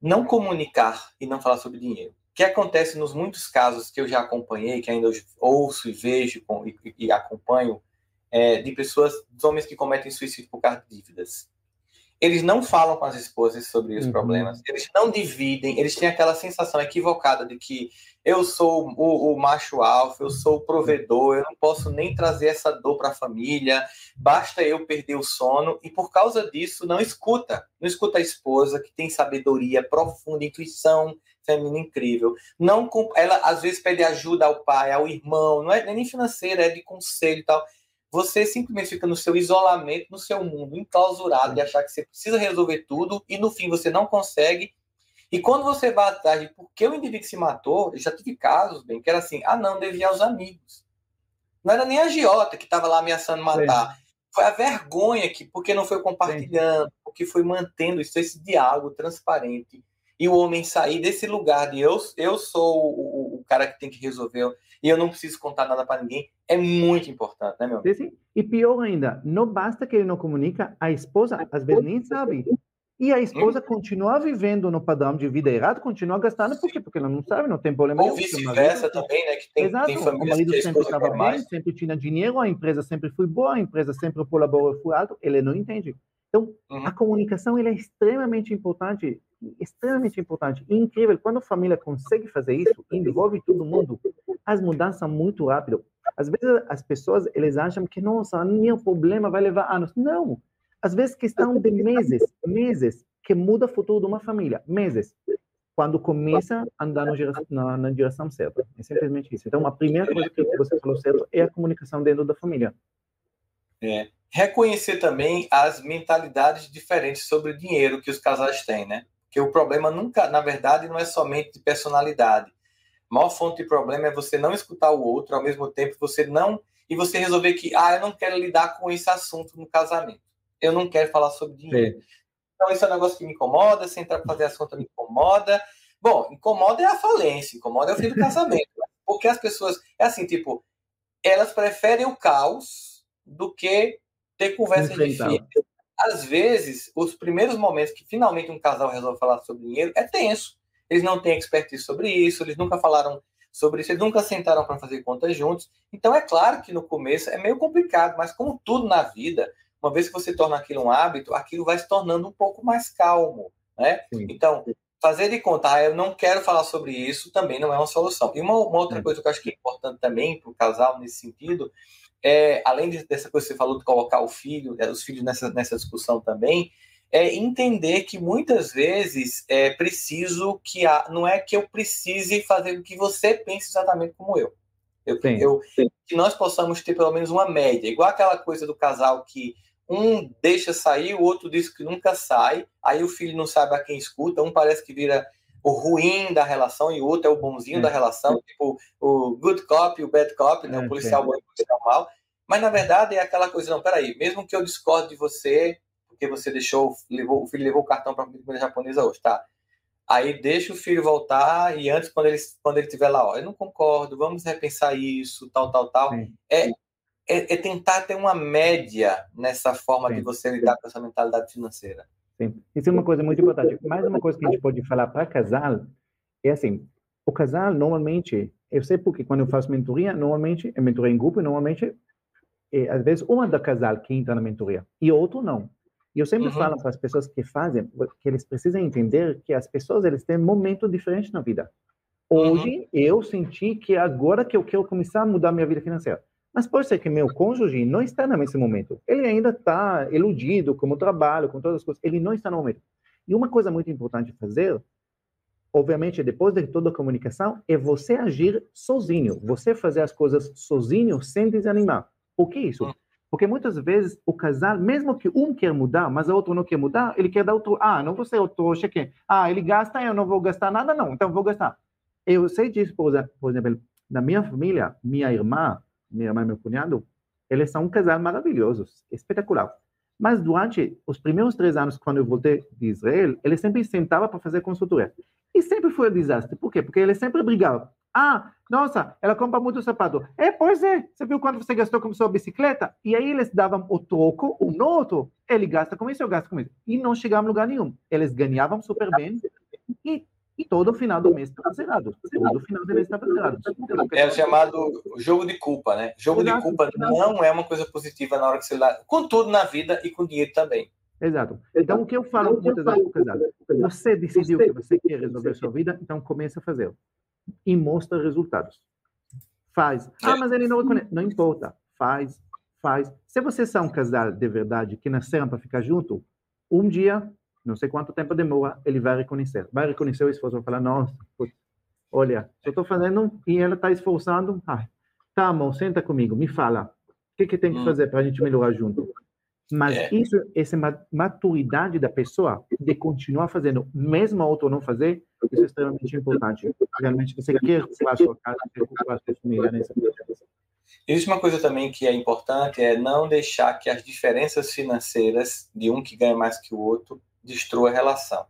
S1: não comunicar e não falar sobre dinheiro. O que acontece nos muitos casos que eu já acompanhei, que ainda ouço e vejo e, e acompanho, é, de pessoas, de homens que cometem suicídio por causa de dívidas. Eles não falam com as esposas sobre os uhum. problemas, eles não dividem, eles têm aquela sensação equivocada de que eu sou o, o macho alfa, eu sou o provedor, eu não posso nem trazer essa dor para a família, basta eu perder o sono, e por causa disso não escuta, não escuta a esposa que tem sabedoria profunda, intuição feminina incrível. Não, ela às vezes pede ajuda ao pai, ao irmão, não é nem financeira, é de conselho e tal você simplesmente fica no seu isolamento, no seu mundo, enclausurado, de achar que você precisa resolver tudo e no fim você não consegue. E quando você vai atrás de por que o indivíduo se matou, eu já tive casos, bem, que era assim: ah, não, devia aos amigos. Não era nem a agiota que estava lá ameaçando matar. Sim. Foi a vergonha que, porque não foi compartilhando, Sim. porque foi mantendo isso, esse diálogo transparente. E o homem sair desse lugar de eu, eu sou o, o cara que tem que resolver e eu não preciso contar nada para ninguém, é muito importante, né, meu?
S2: Sim, sim. E pior ainda, não basta que ele não comunica, a esposa às vezes nem sabe. E a esposa hum. continua vivendo no padrão de vida errado, continua gastando, por quê? Porque ela não sabe, não tem problema.
S1: Ou vice-versa também, né? Que tem,
S2: Exato.
S1: tem
S2: famílias o marido sempre estava bem, sempre tinha dinheiro, a empresa sempre foi boa, a empresa sempre colaborou, foi alto, ele não entende. Então, uhum. a comunicação é extremamente importante, extremamente importante. E incrível, quando a família consegue fazer isso, envolve todo mundo, as mudanças são muito rápidas. Às vezes as pessoas eles acham que, nossa, nenhum problema vai levar anos. Não. Às vezes questão de meses, meses, que muda o futuro de uma família. Meses. Quando começa a andar na, na direção certa. É simplesmente isso. Então, a primeira coisa que você falou certo é a comunicação dentro da família.
S1: É reconhecer também as mentalidades diferentes sobre dinheiro que os casais têm, né? Que o problema nunca, na verdade, não é somente de personalidade. A maior fonte de problema é você não escutar o outro, ao mesmo tempo você não e você resolver que, ah, eu não quero lidar com esse assunto no casamento. Eu não quero falar sobre dinheiro. Sim. Então, esse é um negócio que me incomoda, se entrar para fazer assunto me incomoda. Bom, incomoda é a falência, incomoda é o fim do casamento. Porque as pessoas, é assim, tipo, elas preferem o caos do que ter conversas difíceis. Às vezes, os primeiros momentos que finalmente um casal resolve falar sobre dinheiro é tenso. Eles não têm expertise sobre isso, eles nunca falaram sobre isso, eles nunca sentaram para fazer contas juntos. Então, é claro que no começo é meio complicado, mas como tudo na vida, uma vez que você torna aquilo um hábito, aquilo vai se tornando um pouco mais calmo, né? Sim. Então, fazer de conta, ah, eu não quero falar sobre isso, também não é uma solução. E uma, uma outra coisa que eu acho que é importante também para o casal nesse sentido é, além dessa coisa que você falou de colocar o filho, é, os filhos nessa, nessa discussão também, é entender que muitas vezes é preciso que a, não é que eu precise fazer o que você pense exatamente como eu. Eu, sim, eu sim. Que nós possamos ter pelo menos uma média, igual aquela coisa do casal que um deixa sair, o outro diz que nunca sai, aí o filho não sabe a quem escuta, um parece que vira o ruim da relação e o outro é o bonzinho é. da relação, tipo o good cop e o bad cop, né? o é, policial bom e o policial mal. Mas na verdade é aquela coisa, não, peraí, mesmo que eu discorde de você, porque você deixou, levou, o filho levou o cartão para a comida japonesa hoje, tá? Aí deixa o filho voltar e antes, quando ele, quando ele estiver lá, ó, eu não concordo, vamos repensar isso, tal, tal, tal. É, é, é, tentar ter uma média nessa forma Sim. de você lidar com essa mentalidade financeira.
S2: Sim. Isso é uma coisa muito importante. Mais uma coisa que a gente pode falar para casal é assim: o casal normalmente, eu sei porque quando eu faço mentoria, normalmente é mentoria em grupo, normalmente é, às vezes uma da casal que entra na mentoria e outro não. E eu sempre uhum. falo para as pessoas que fazem que eles precisam entender que as pessoas eles têm momentos diferentes na vida. Hoje uhum. eu senti que agora que eu quero começar a mudar minha vida financeira. Mas pode ser que meu cônjuge não está nesse momento. Ele ainda está iludido com o trabalho, com todas as coisas. Ele não está no momento. E uma coisa muito importante fazer, obviamente, depois de toda a comunicação, é você agir sozinho. Você fazer as coisas sozinho, sem desanimar. Por que isso? Hum. Porque muitas vezes o casal, mesmo que um quer mudar, mas o outro não quer mudar, ele quer dar outro. Ah, não vou ser o trouxa que. Ah, ele gasta, eu não vou gastar nada, não, então vou gastar. Eu sei disso, por exemplo na minha família, minha irmã, minha irmã e meu cunhado, eles são um casal maravilhoso, espetacular. Mas durante os primeiros três anos, quando eu voltei de Israel, ele sempre sentava para fazer consultoria. E sempre foi um desastre. Por quê? Porque ele sempre brigava. Ah, nossa, ela compra muito sapato. É, pois é. Você viu quanto você gastou com sua bicicleta? E aí eles davam o troco, um no outro. Ele gasta com isso, eu gasto com isso. E não chegava a lugar nenhum. Eles ganhavam super bem, E, e todo final do mês está zerado. Todo final do mês está zerado.
S1: É o chamado jogo de culpa, né? Jogo Exato. de culpa não é uma coisa positiva na hora que você dá. Com tudo na vida e com dinheiro também.
S2: Exato. Então, o que eu falo muitas vezes você decidiu que você quer resolver sua vida, então comece a fazer. E mostra resultados. Faz. Ah, mas ele não reconhece. Não importa. Faz, faz. Se vocês são um casal de verdade que nasceram para ficar junto, um dia, não sei quanto tempo demora, ele vai reconhecer. Vai reconhecer o esforço, vai falar, nossa, putz, olha, eu estou fazendo e ela está esforçando. Ah, tá, amor, senta comigo, me fala. O que, que tem que hum. fazer para a gente melhorar junto? Mas é. isso, essa maturidade da pessoa de continuar fazendo, mesmo a outra não fazer, isso é extremamente importante. Realmente você quer ocupar a sua casa, a sua família processo.
S1: Existe uma coisa também que é importante, é não deixar que as diferenças financeiras de um que ganha mais que o outro destrua a relação.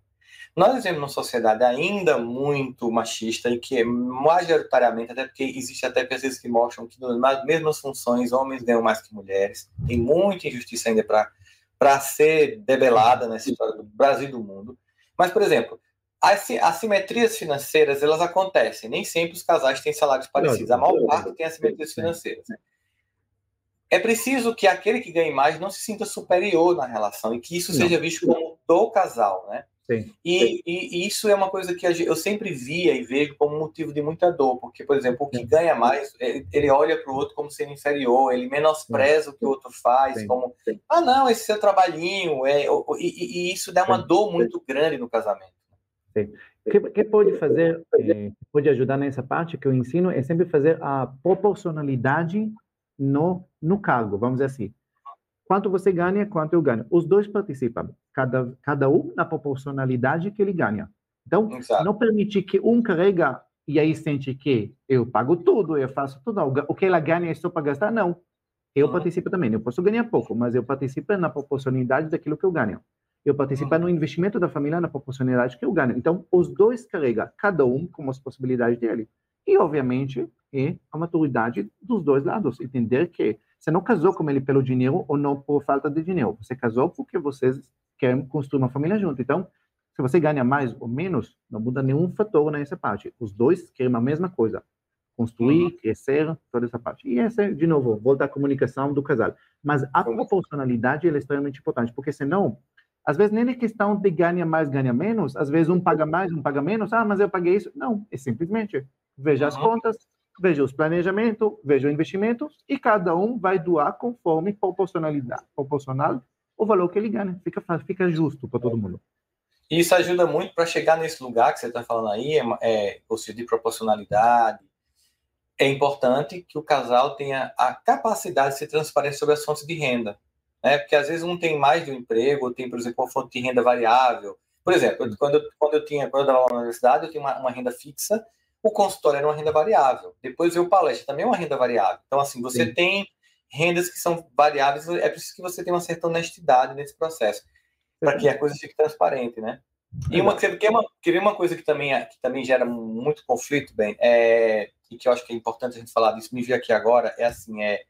S1: Nós vivemos numa sociedade ainda muito machista e que, majoritariamente, até porque existe até pesquisas que mostram que nas mesmas funções homens ganham mais que mulheres. Tem muita injustiça ainda para ser debelada nessa história do Brasil e do mundo. Mas, por exemplo, as assimetrias financeiras elas acontecem. Nem sempre os casais têm salários parecidos. A maior parte tem assimetrias financeiras. É preciso que aquele que ganhe mais não se sinta superior na relação e que isso seja visto como do casal, né? Sim. E, e, isso é uma coisa que eu sempre via e vejo como motivo de muita dor, porque, por exemplo, o que ganha mais, ele olha para o outro como sendo inferior, ele menospreza o que o outro faz, Sim. como, ah, não, esse seu trabalhinho, é, e, e isso dá uma dor muito grande no casamento.
S2: Sim. O que, que, pode fazer, eh, pode ajudar nessa parte que eu ensino, é sempre fazer a proporcionalidade no, no cargo, vamos dizer assim. Quanto você ganha, quanto eu ganho. Os dois participam, cada, cada um na proporcionalidade que ele ganha. Então, Exato. não permitir que um carrega e aí sente que eu pago tudo, eu faço tudo, o que ela ganha é só para gastar. Não. Eu uhum. participo também. Eu posso ganhar pouco, mas eu participo na proporcionalidade daquilo que eu ganho. Eu participo uhum. no investimento da família na proporcionalidade que eu ganho. Então, os dois carregam, cada um com as possibilidades dele. E, obviamente, é a maturidade dos dois lados. Entender que você não casou com ele pelo dinheiro ou não por falta de dinheiro. Você casou porque vocês querem construir uma família junto. Então, se você ganha mais ou menos, não muda nenhum fator nessa parte. Os dois querem a mesma coisa. Construir, uhum. crescer, toda essa parte. E essa, de novo, volta à comunicação do casal. Mas a proporcionalidade é extremamente importante, porque senão, às vezes nem é questão de ganha mais, ganha menos. Às vezes um paga mais, um paga menos. Ah, mas eu paguei isso. Não, é simplesmente veja uhum. as contas, veja os planejamentos, veja o investimento e cada um vai doar conforme proporcionalidade, proporcional o valor que ele ganha. Fica, fica justo para todo mundo.
S1: Isso ajuda muito para chegar nesse lugar que você está falando aí, é, é, ou seja, de proporcionalidade. É importante que o casal tenha a capacidade de ser transparente sobre as fontes de renda. Né? Porque às vezes um tem mais de um emprego, ou tem, por exemplo, uma fonte de renda variável. Por exemplo, quando eu, quando eu tinha, quando eu estava na universidade, eu tinha uma, uma renda fixa o consultório era uma renda variável. Depois veio o palestra, também é uma renda variável. Então, assim, você Sim. tem rendas que são variáveis, é preciso que você tenha uma certa honestidade nesse processo, para que a coisa fique transparente, né? E uma, que é uma, que uma coisa que também, é, que também gera muito conflito, bem, é, e que eu acho que é importante a gente falar disso, me vir aqui agora, é assim, é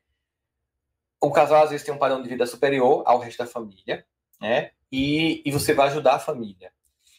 S1: o casal às vezes tem um padrão de vida superior ao resto da família, né? E, e você vai ajudar a família.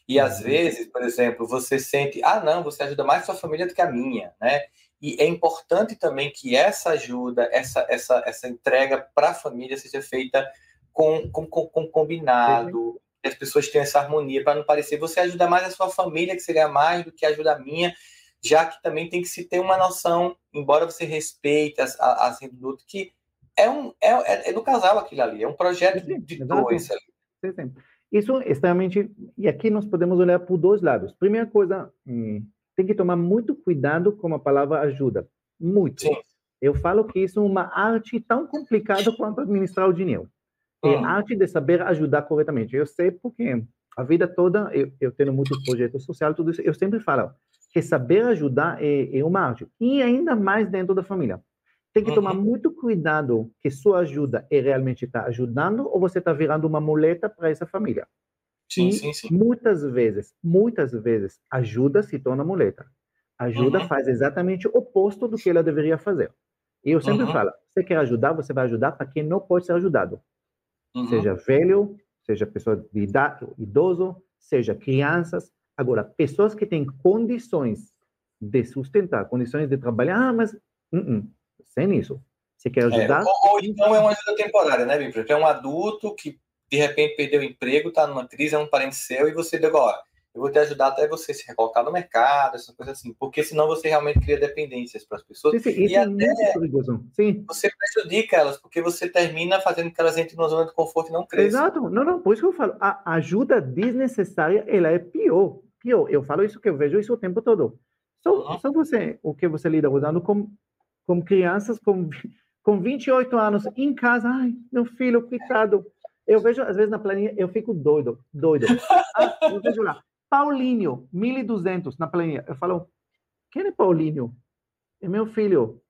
S1: E às uhum. vezes, por exemplo, você sente, ah, não, você ajuda mais sua família do que a minha, né? E é importante também que essa ajuda, essa, essa, essa entrega para a família seja feita com, com, com, com combinado, que as pessoas tenham essa harmonia, para não parecer você ajuda mais a sua família, que seria mais do que ajuda a minha, já que também tem que se ter uma noção, embora você respeite as, as, as do outro, que é, um, é, é, é do casal aquilo ali, é um projeto de dois ali. Sim, sim.
S2: Isso é extremamente. E aqui nós podemos olhar por dois lados. Primeira coisa, hum, tem que tomar muito cuidado com a palavra ajuda. Muito. Sim. Eu falo que isso é uma arte tão complicada quanto administrar o dinheiro. É a arte de saber ajudar corretamente. Eu sei porque a vida toda, eu, eu tenho muitos projetos sociais, tudo isso, eu sempre falo que saber ajudar é, é uma arte. E ainda mais dentro da família. Tem que tomar uhum. muito cuidado que sua ajuda é realmente está ajudando ou você está virando uma muleta para essa família. Sim, e sim, sim. muitas vezes, muitas vezes, ajuda se torna muleta. Ajuda uhum. faz exatamente o oposto do que ela deveria fazer. E eu sempre uhum. falo, você quer ajudar, você vai ajudar para quem não pode ser ajudado. Uhum. Seja velho, seja pessoa de idade, idoso, seja crianças, Agora, pessoas que têm condições de sustentar, condições de trabalhar, ah, mas uh -uh, sem isso. Você quer é, ajudar?
S1: É, ou, ou, então é uma ajuda temporária, né, Bíblia? É um adulto que de repente perdeu o emprego, está numa crise, é um parente seu, e você deu, ó, eu vou te ajudar até você se recolocar no mercado, essas coisas assim, porque senão você realmente cria dependências para as pessoas.
S2: Sim, sim,
S1: e até.
S2: Sim.
S1: você prejudica elas, porque você termina fazendo que elas entrem numa zona de conforto e não cresçam.
S2: Exato, não, não, por isso que eu falo, a ajuda desnecessária, ela é pior, pior. Eu falo isso que eu vejo isso o tempo todo. Só, uhum. só você, o que você lida usando com, com crianças com, com 28 anos em casa, ai, meu filho, coitado. Eu vejo, às vezes, na planilha, eu fico doido, doido. Ah, eu vejo lá, Paulinho, 1.200 na planilha. Eu falo, quem é Paulinho? É meu filho.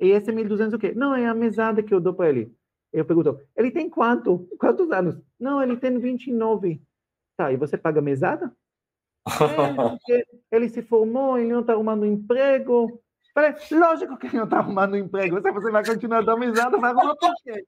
S2: E esse 1.200 o quê? Não, é a mesada que eu dou para ele. Eu pergunto, ele tem quanto? Quantos anos? Não, ele tem 29. Tá, e você paga mesada? É, ele se formou, ele não está arrumando emprego. Falei, lógico que ele não está arrumando emprego. Se você vai continuar dando mesada, vai arrumar por quê?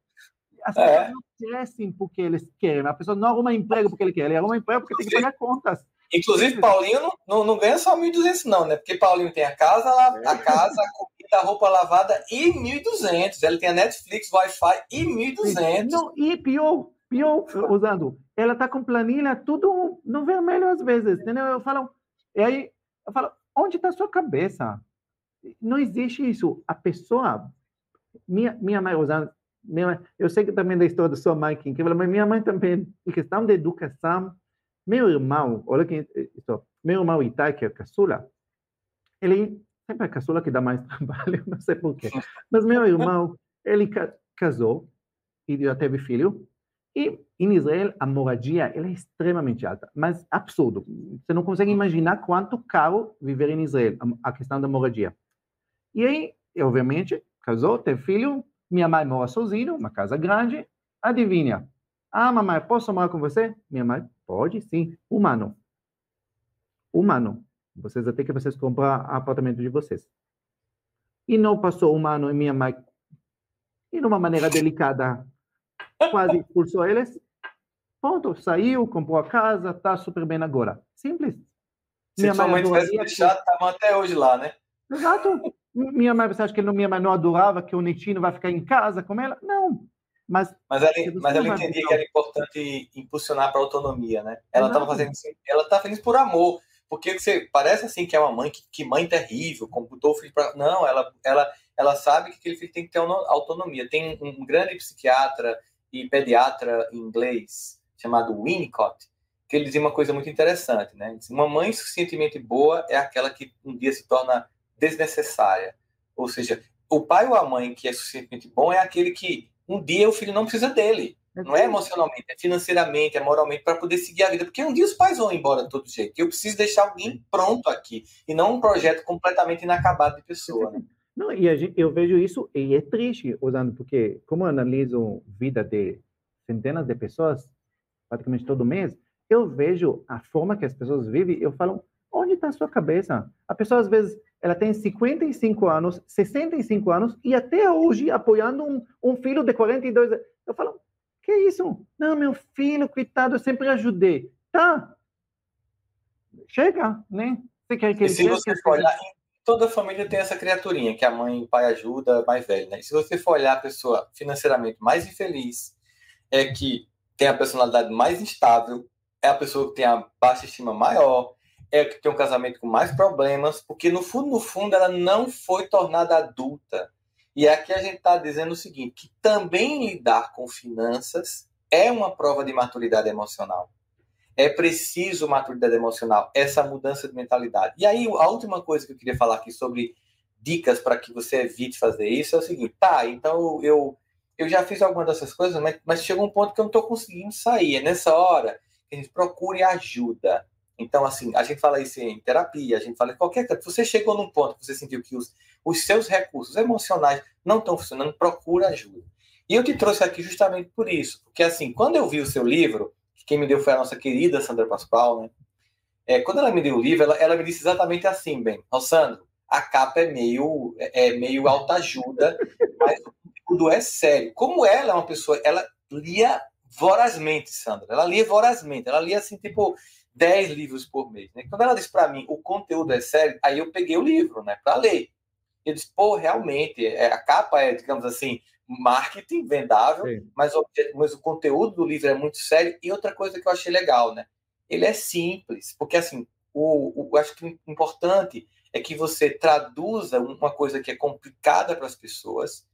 S2: As é. pessoas não crescem porque eles querem. A pessoa não arruma emprego porque ele quer. Ele arruma emprego porque tem que pagar contas.
S1: Inclusive, Paulinho não, não, não ganha só 1.200 não, né? Porque Paulinho tem a casa, a casa, a comida, a roupa lavada e 1.200. Ele tem a Netflix, Wi-Fi e 1.200.
S2: Não, e pior, pior, usando, ela tá com planilha tudo no vermelho às vezes, entendeu? Eu falo, e aí, eu falo, onde está sua cabeça? Não existe isso. A pessoa, minha, minha mãe, usando, minha, eu sei que também da história da sua mãe, que mas minha mãe também, em questão de educação, meu irmão, olha que isso, meu irmão Itai, que é caçula, ele sempre é caçula que dá mais trabalho, não sei porquê, mas meu irmão, ele casou e já teve filho, e em Israel a moradia ela é extremamente alta, mas absurdo. Você não consegue imaginar quanto caro viver em Israel, a questão da moradia. E aí, obviamente, casou, teve filho, minha mãe mora sozinha, uma casa grande, adivinha? Ah, mamãe, posso morar com você? Minha mãe, Pode sim. Humano. Humano. Vocês até que vocês comprar apartamento de vocês. E não passou um ano e minha mãe, e de uma maneira delicada, quase expulsou eles. Ponto. Saiu, comprou a casa, tá super bem agora. Simples.
S1: Se minha sua mãe tivesse deixado, estavam até hoje lá, né?
S2: Exato. Minha mãe, você acha que minha mãe não adorava que o netinho vai ficar em casa com ela? Não. Mas,
S1: mas ela, mas ela entendia que era importante impulsionar para a autonomia, né? Ela estava fazendo isso, ela tá fazendo isso por amor, porque você parece assim que é uma mãe que, que mãe terrível, computou o filho para não, ela, ela, ela sabe que aquele filho tem que ter autonomia. Tem um, um grande psiquiatra e pediatra inglês chamado Winnicott que ele dizia uma coisa muito interessante, né? Uma mãe suficientemente boa é aquela que um dia se torna desnecessária, ou seja, o pai ou a mãe que é suficientemente bom é aquele que um dia o filho não precisa dele. Não é emocionalmente, é financeiramente, é moralmente, para poder seguir a vida. Porque um dia os pais vão embora de todo jeito. Eu preciso deixar alguém pronto aqui. E não um projeto completamente inacabado de pessoa. Né?
S2: Não, e gente, eu vejo isso, e é triste, usando, porque como eu analiso vida de centenas de pessoas, praticamente todo mês, eu vejo a forma que as pessoas vivem, eu falo, onde está a sua cabeça? A pessoa, às vezes, ela tem 55 anos, 65 anos e até hoje apoiando um, um filho de 42 anos. Eu falo, que isso? Não, meu filho, coitado, eu sempre ajudei. Tá. Chega, né?
S1: Você quer que ele se você for olhar, toda família tem essa criaturinha que a mãe e o pai ajuda mais velho, né? E se você for olhar a pessoa financeiramente mais infeliz, é que tem a personalidade mais instável, é a pessoa que tem a baixa estima maior, é que tem um casamento com mais problemas, porque no fundo, no fundo, ela não foi tornada adulta. E aqui a gente está dizendo o seguinte: que também lidar com finanças é uma prova de maturidade emocional. É preciso maturidade emocional, essa mudança de mentalidade. E aí, a última coisa que eu queria falar aqui sobre dicas para que você evite fazer isso é o seguinte: tá, então eu, eu já fiz algumas dessas coisas, mas, mas chegou um ponto que eu não estou conseguindo sair. É nessa hora que a gente procure ajuda. Então, assim, a gente fala isso em terapia, a gente fala em qualquer coisa. Você chegou num ponto que você sentiu que os, os seus recursos emocionais não estão funcionando, procura ajuda. E eu te trouxe aqui justamente por isso, porque assim, quando eu vi o seu livro, que quem me deu foi a nossa querida Sandra Pascoal, né? É, quando ela me deu o livro, ela, ela me disse exatamente assim, bem, Sandro, a capa é meio, é, é meio autoajuda, mas o tudo é sério. Como ela é uma pessoa, ela lia vorazmente, Sandra, ela lia vorazmente, ela lia assim, tipo, 10 livros por mês. Né? Quando ela disse para mim o conteúdo é sério, aí eu peguei o livro né, para ler. Eu disse, pô, realmente, é, a capa é, digamos assim, marketing vendável, mas o, mas o conteúdo do livro é muito sério. E outra coisa que eu achei legal, né? Ele é simples, porque assim, o, o acho que o importante é que você traduza uma coisa que é complicada para as pessoas.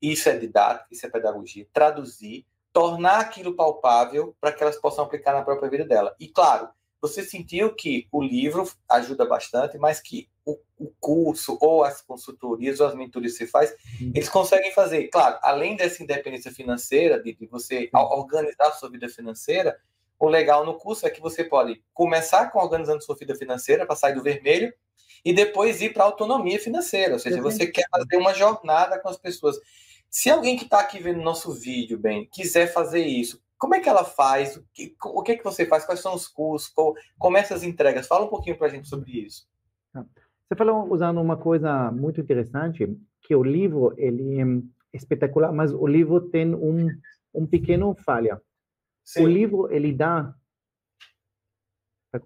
S1: Isso é didática, isso é pedagogia. Traduzir, tornar aquilo palpável para que elas possam aplicar na própria vida dela. E claro, você sentiu que o livro ajuda bastante, mas que o, o curso ou as consultorias ou as mentorias que você faz, uhum. eles conseguem fazer, claro, além dessa independência financeira, de, de você organizar a sua vida financeira, o legal no curso é que você pode começar com organizando sua vida financeira para sair do vermelho e depois ir para a autonomia financeira, ou seja, você quer fazer uma jornada com as pessoas. Se alguém que está aqui vendo nosso vídeo, bem, quiser fazer isso, como é que ela faz? O que, o que, é que você faz? Quais são os cursos? como é essas entregas? Fala um pouquinho para a gente sobre isso.
S2: Tá. Você falou usando uma coisa muito interessante, que o livro ele é espetacular, mas o livro tem um, um pequeno falha. Sim. O livro ele dá.
S1: Tá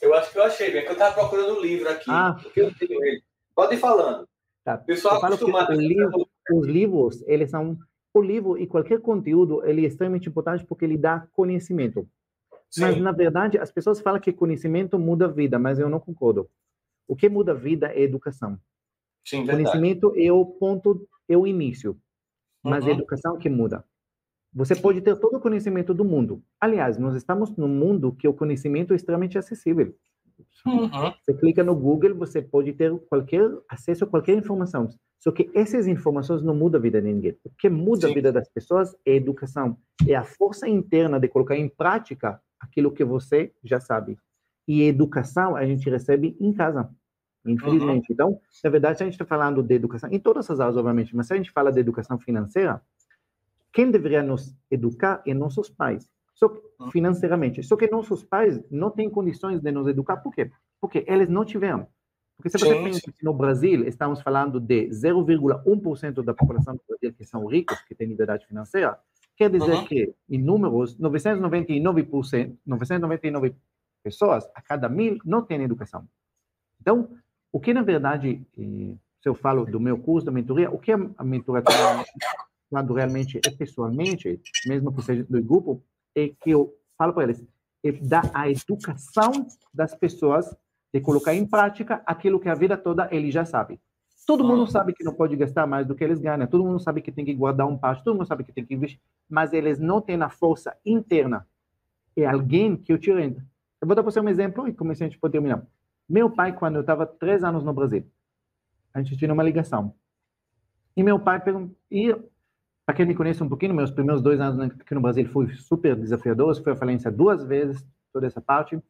S1: eu acho que eu achei, bem que eu estava procurando o um livro aqui. Ah. eu tenho ele. Pode ir falando.
S2: Tá. Pessoal acostumado. Livro, os livros eles são o livro e qualquer conteúdo ele é extremamente importante porque ele dá conhecimento. Sim. Mas na verdade as pessoas falam que conhecimento muda a vida, mas eu não concordo. O que muda a vida é educação. Sim, conhecimento é o ponto, é o início, mas uhum. é a educação que muda. Você pode ter todo o conhecimento do mundo. Aliás, nós estamos num mundo que o conhecimento é extremamente acessível. Uhum. Você clica no Google, você pode ter qualquer acesso a qualquer informação. Só que essas informações não mudam a vida de ninguém. O que muda Sim. a vida das pessoas é a educação. É a força interna de colocar em prática aquilo que você já sabe. E a educação a gente recebe em casa, infelizmente. Uhum. Então, na verdade, a gente está falando de educação, em todas as áreas, obviamente, mas se a gente fala de educação financeira, quem deveria nos educar é nossos pais. Só que, uhum. financeiramente. Só que nossos pais não têm condições de nos educar. Por quê? Porque eles não tiveram. Porque se você pensa que no Brasil estamos falando de 0,1% da população do Brasil que são ricos, que têm liberdade financeira, quer dizer uhum. que, em números, 999%, 999 pessoas a cada mil não têm educação. Então, o que na verdade, eh, se eu falo do meu curso, da mentoria, o que a mentoria quando realmente é pessoalmente, mesmo que seja do grupo, é que eu falo para eles, é dar a educação das pessoas de colocar em prática aquilo que a vida toda ele já sabe. Todo mundo sabe que não pode gastar mais do que eles ganham, todo mundo sabe que tem que guardar um parte, todo mundo sabe que tem que investir, mas eles não têm a força interna. É alguém que eu tirei. Eu vou dar para você um exemplo e comecei a gente pode terminar. Meu pai, quando eu estava três anos no Brasil, a gente tinha uma ligação. E meu pai perguntou, e para quem me conhece um pouquinho, meus primeiros dois anos aqui no Brasil foi super desafiador, foi a falência duas vezes, toda essa parte.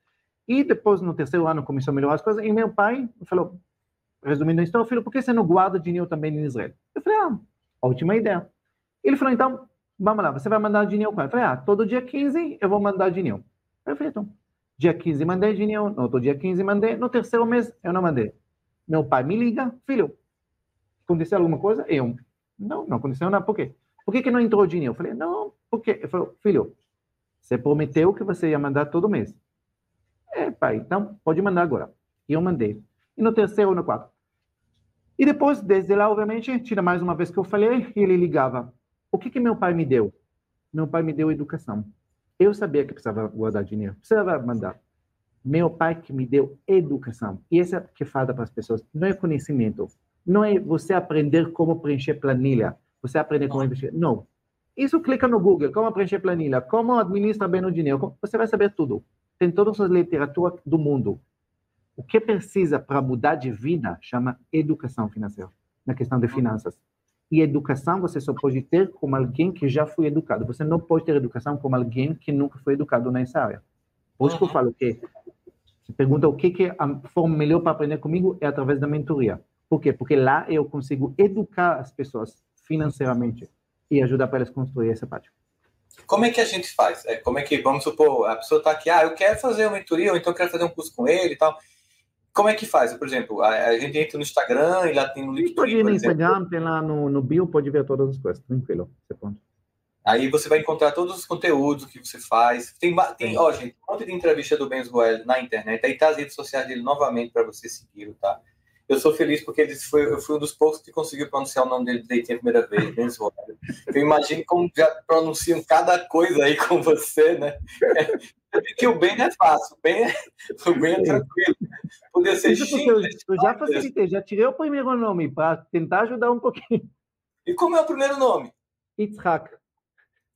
S2: E depois, no terceiro ano, começou a melhorar as coisas. E meu pai falou, resumindo a história, filho, por que você não guarda dinheiro também em Israel? Eu falei, ah, ótima ideia. Ele falou, então, vamos lá, você vai mandar dinheiro quando? Eu falei, ah, todo dia 15 eu vou mandar dinheiro. Falei, então, dia 15 mandei dinheiro, no outro dia 15 mandei, no terceiro mês eu não mandei. Meu pai me liga, filho, aconteceu alguma coisa? Eu, não, não aconteceu nada, por quê? Por que, que não entrou dinheiro? Eu falei, não, por quê? Ele falou, filho, você prometeu que você ia mandar todo mês. É, pai, então pode mandar agora. E eu mandei. E no terceiro, no quarto. E depois, desde lá, obviamente, tira mais uma vez que eu falei, ele ligava. O que que meu pai me deu? Meu pai me deu educação. Eu sabia que precisava guardar dinheiro, precisava mandar. Meu pai que me deu educação. E essa é que falta para as pessoas. Não é conhecimento. Não é você aprender como preencher planilha. Você aprender como investir. Não. Isso clica no Google, como preencher planilha, como administrar bem o dinheiro. Você vai saber tudo tem todas as literaturas do mundo. O que precisa para mudar de vida chama educação financeira, na questão de finanças. E educação você só pode ter como alguém que já foi educado. Você não pode ter educação como alguém que nunca foi educado nessa área. Por isso que eu falo que você pergunta o que, que é a forma melhor para aprender comigo é através da mentoria. Por quê? Porque lá eu consigo educar as pessoas financeiramente e ajudar para elas construir essa parte.
S1: Como é que a gente faz? É, como é que, vamos supor, a pessoa está aqui, ah, eu quero fazer uma mentoria, ou então eu quero fazer um curso com ele e tal. Como é que faz? Por exemplo, a, a gente entra no Instagram e lá tem no link.
S2: Pode ir no Instagram, tem lá no, no bio, pode ver todas as coisas, tranquilo. Você pode.
S1: Aí você vai encontrar todos os conteúdos que você faz. Tem, tem ó, gente, um monte de entrevista do Benz Goel na internet. Aí tá as redes sociais dele novamente para você seguir, tá? Eu sou feliz porque ele foi, eu fui um dos poucos que conseguiu pronunciar o nome dele direitinho a primeira vez, Benz Goel. Eu imagino como já pronunciam cada coisa aí com você, né? que o bem é fácil, o bem é, o bem é tranquilo. Podia ser
S2: Isso eu, eu já facilitei, já tirei o primeiro nome para tentar ajudar um pouquinho.
S1: E como é o primeiro nome?
S2: Itzhak.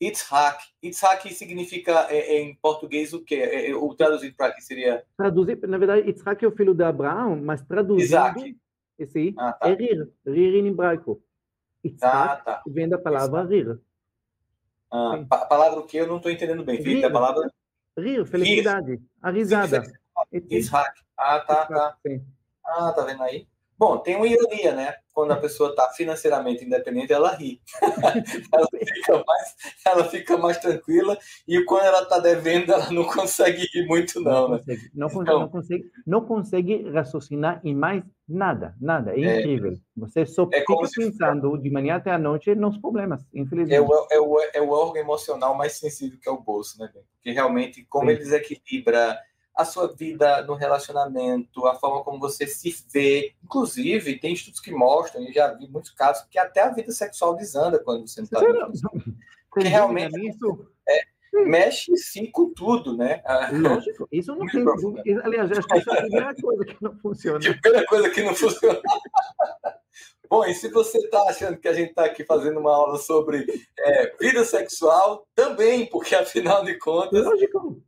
S1: Itzhak. Itzhak significa é, é, em português o quê? É, é o traduzido para aqui seria?
S2: Traduzir, na verdade, Itzhak é o filho de Abraão, mas traduzido, Isaac. esse ah, tá. é rir, rir em hebraico. Itzhak ah, tá. vem da palavra rir.
S1: Ah, a palavra o que eu não estou entendendo bem. Rir. A palavra
S2: rir, felicidade, rir. a risada.
S1: Itzhak. Ah, tá, tá. Sim. Ah, tá vendo aí? Bom, tem uma ironia, né? Quando a pessoa está financeiramente independente, ela ri. ela, fica mais, ela fica mais tranquila e quando ela está devendo, ela não consegue rir muito, não.
S2: Não, né? consegue. Não, então, não, consegue, não consegue raciocinar em mais nada, nada. É, é incrível. Você só é fica pensando de manhã até a noite nos problemas, infelizmente.
S1: É o, é, o, é o órgão emocional mais sensível que é o bolso, né? Porque realmente, como Sim. ele desequilibra a sua vida no relacionamento, a forma como você se vê. Inclusive, tem estudos que mostram, e já vi muitos casos, que até a vida sexual desanda quando você não está Porque realmente isso... é, mexe sim com tudo, né?
S2: Lógico, isso não tem dúvida. Aliás, acho que isso é a primeira coisa que não funciona.
S1: A primeira coisa que não funciona. Bom, e se você está achando que a gente está aqui fazendo uma aula sobre é, vida sexual, também, porque afinal de contas.
S2: Lógico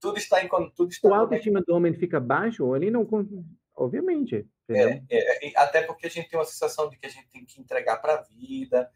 S1: tudo está em tudo está.
S2: O autoestima do homem fica baixo, ele não, obviamente.
S1: É, é, até porque a gente tem uma sensação de que a gente tem que entregar para a vida.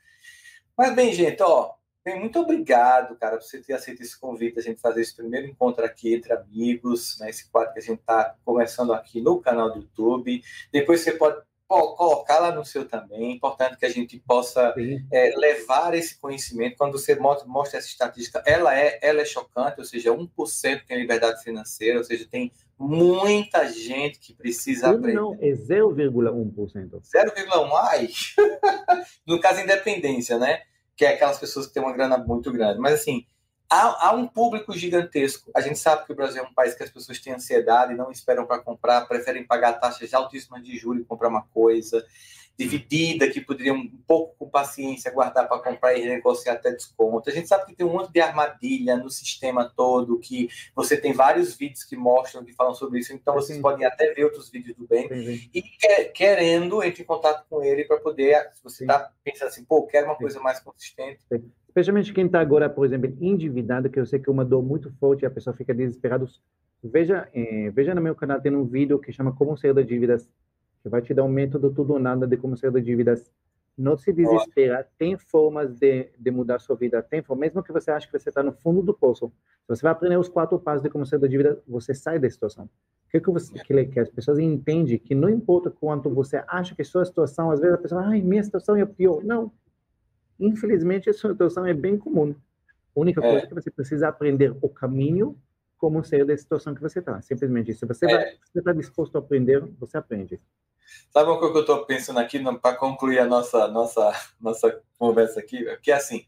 S1: Mas bem, gente, ó, bem, muito obrigado, cara, por você ter aceito esse convite, a gente fazer esse primeiro encontro aqui entre amigos, né? Esse quadro que a gente está começando aqui no canal do YouTube. Depois você pode colocar lá no seu também. É importante que a gente possa é, levar esse conhecimento. Quando você mostra, essa estatística, ela é, ela é chocante, ou seja, 1% tem liberdade financeira, ou seja, tem muita gente que precisa
S2: Não,
S1: aprender.
S2: Não, é 0,1%.
S1: 0,1%? Ai! no caso, independência, né? Que é aquelas pessoas que têm uma grana muito grande. Mas, assim, há, há, um público gigantesco. A gente sabe que o Brasil é um país que as pessoas têm ansiedade, não esperam para comprar, preferem pagar taxas altíssimas de juros e comprar uma coisa dividida, que poderiam um pouco com paciência guardar para comprar e negociar até desconto. A gente sabe que tem um monte de armadilha no sistema todo, que você tem vários vídeos que mostram, que falam sobre isso, então vocês podem até ver outros vídeos do bem. E querendo, entre em contato com ele para poder, se você está pensando assim, pô, quero uma coisa mais consistente,
S2: especialmente quem está agora, por exemplo, endividado, que eu sei que é uma dor muito forte e a pessoa fica desesperada. Veja, eh, veja no meu canal, tem um vídeo que chama Como Sair das Dívidas, que vai te dar um método tudo ou nada de como sair das dívidas. Não se desespera, tem formas de, de mudar sua vida, tem formas, mesmo que você ache que você está no fundo do poço, você vai aprender os quatro passos de como sair da dívida, você sai da situação. O que, que, você, que, que as pessoas entendem que não importa quanto você acha que sua situação, às vezes a pessoa, ai, minha situação é pior. Não, Infelizmente, essa situação é bem comum. A única coisa é que você precisa aprender o caminho como sair da situação que você está. Simplesmente Se você é. está disposto a aprender, você aprende.
S1: Sabe uma coisa que eu estou pensando aqui para concluir a nossa, nossa, nossa conversa aqui? Que é assim,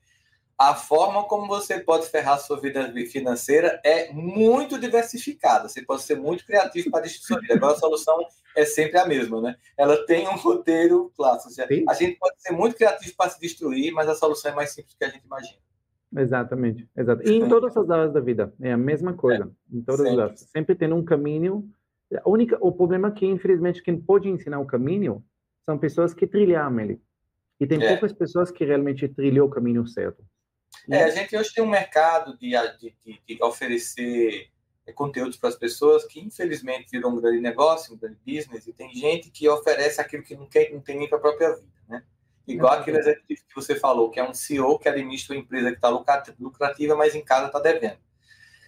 S1: a forma como você pode ferrar sua vida financeira é muito diversificada. Você pode ser muito criativo para destruir sua vida. Agora a solução é sempre a mesma, né? Ela tem um roteiro clássico. A gente pode ser muito criativo para se destruir, mas a solução é mais simples do que a gente imagina.
S2: Exatamente, exato. E em todas as áreas da vida é a mesma coisa. É, em todas sempre. as áreas, sempre tem um caminho. A única, o problema é que infelizmente quem pode ensinar o caminho são pessoas que trilharam ele. E tem é. poucas pessoas que realmente trilhou o caminho certo.
S1: É, a gente hoje tem um mercado de, de, de, de oferecer é, conteúdos para as pessoas que infelizmente virou um grande negócio, um grande business, e tem gente que oferece aquilo que não, quer, não tem nem para a própria vida, né? Igual aquele executivo que você falou, que é um CEO que administra uma empresa que está lucrativa, mas em casa está devendo.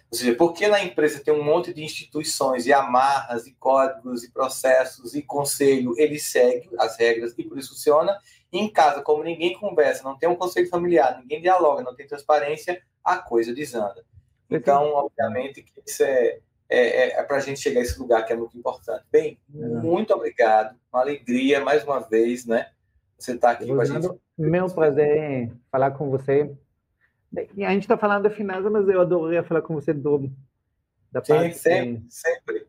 S1: Ou seja, porque na empresa tem um monte de instituições e amarras, e códigos, e processos, e conselho, ele segue as regras e por isso funciona. Em casa, como ninguém conversa, não tem um conselho familiar, ninguém dialoga, não tem transparência, a coisa desanda. Então, obviamente, que isso é, é, é, é para a gente chegar a esse lugar que é muito importante. Bem, muito obrigado, uma alegria mais uma vez, né? Você está aqui com a gente.
S2: Meu prazer falar com você a gente está falando da finança, mas eu adoraria falar com você do,
S1: da Sim, parte. Sempre, sempre.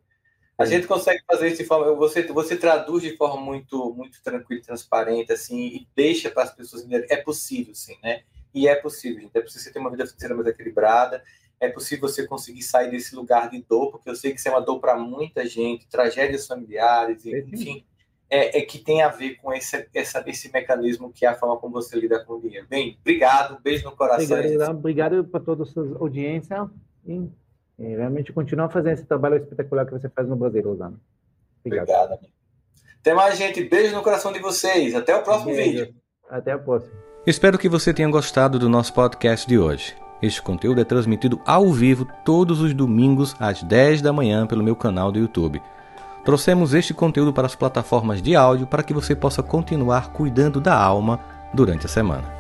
S1: A é. gente consegue fazer isso de forma. Você, você traduz de forma muito, muito tranquila, transparente, assim, e deixa para as pessoas entenderem. É possível, sim, né? E é possível, gente. É possível você ter uma vida financeira mais equilibrada. É possível você conseguir sair desse lugar de dor, porque eu sei que isso é uma dor para muita gente, tragédias familiares, enfim. É, é, que tem a ver com esse, essa, esse mecanismo que é a forma como você lida com o dinheiro. Bem, obrigado, beijo no coração.
S2: Obrigado, obrigado para toda a sua audiência. E e realmente continuar fazendo esse trabalho espetacular que você faz no Brasil, Rosana.
S1: Obrigado. Obrigado. Até mais, gente. Beijo no coração de vocês. Até o próximo Beijo. vídeo.
S2: Até a próxima.
S3: Espero que você tenha gostado do nosso podcast de hoje. Este conteúdo é transmitido ao vivo todos os domingos às 10 da manhã pelo meu canal do YouTube. Trouxemos este conteúdo para as plataformas de áudio para que você possa continuar cuidando da alma durante a semana.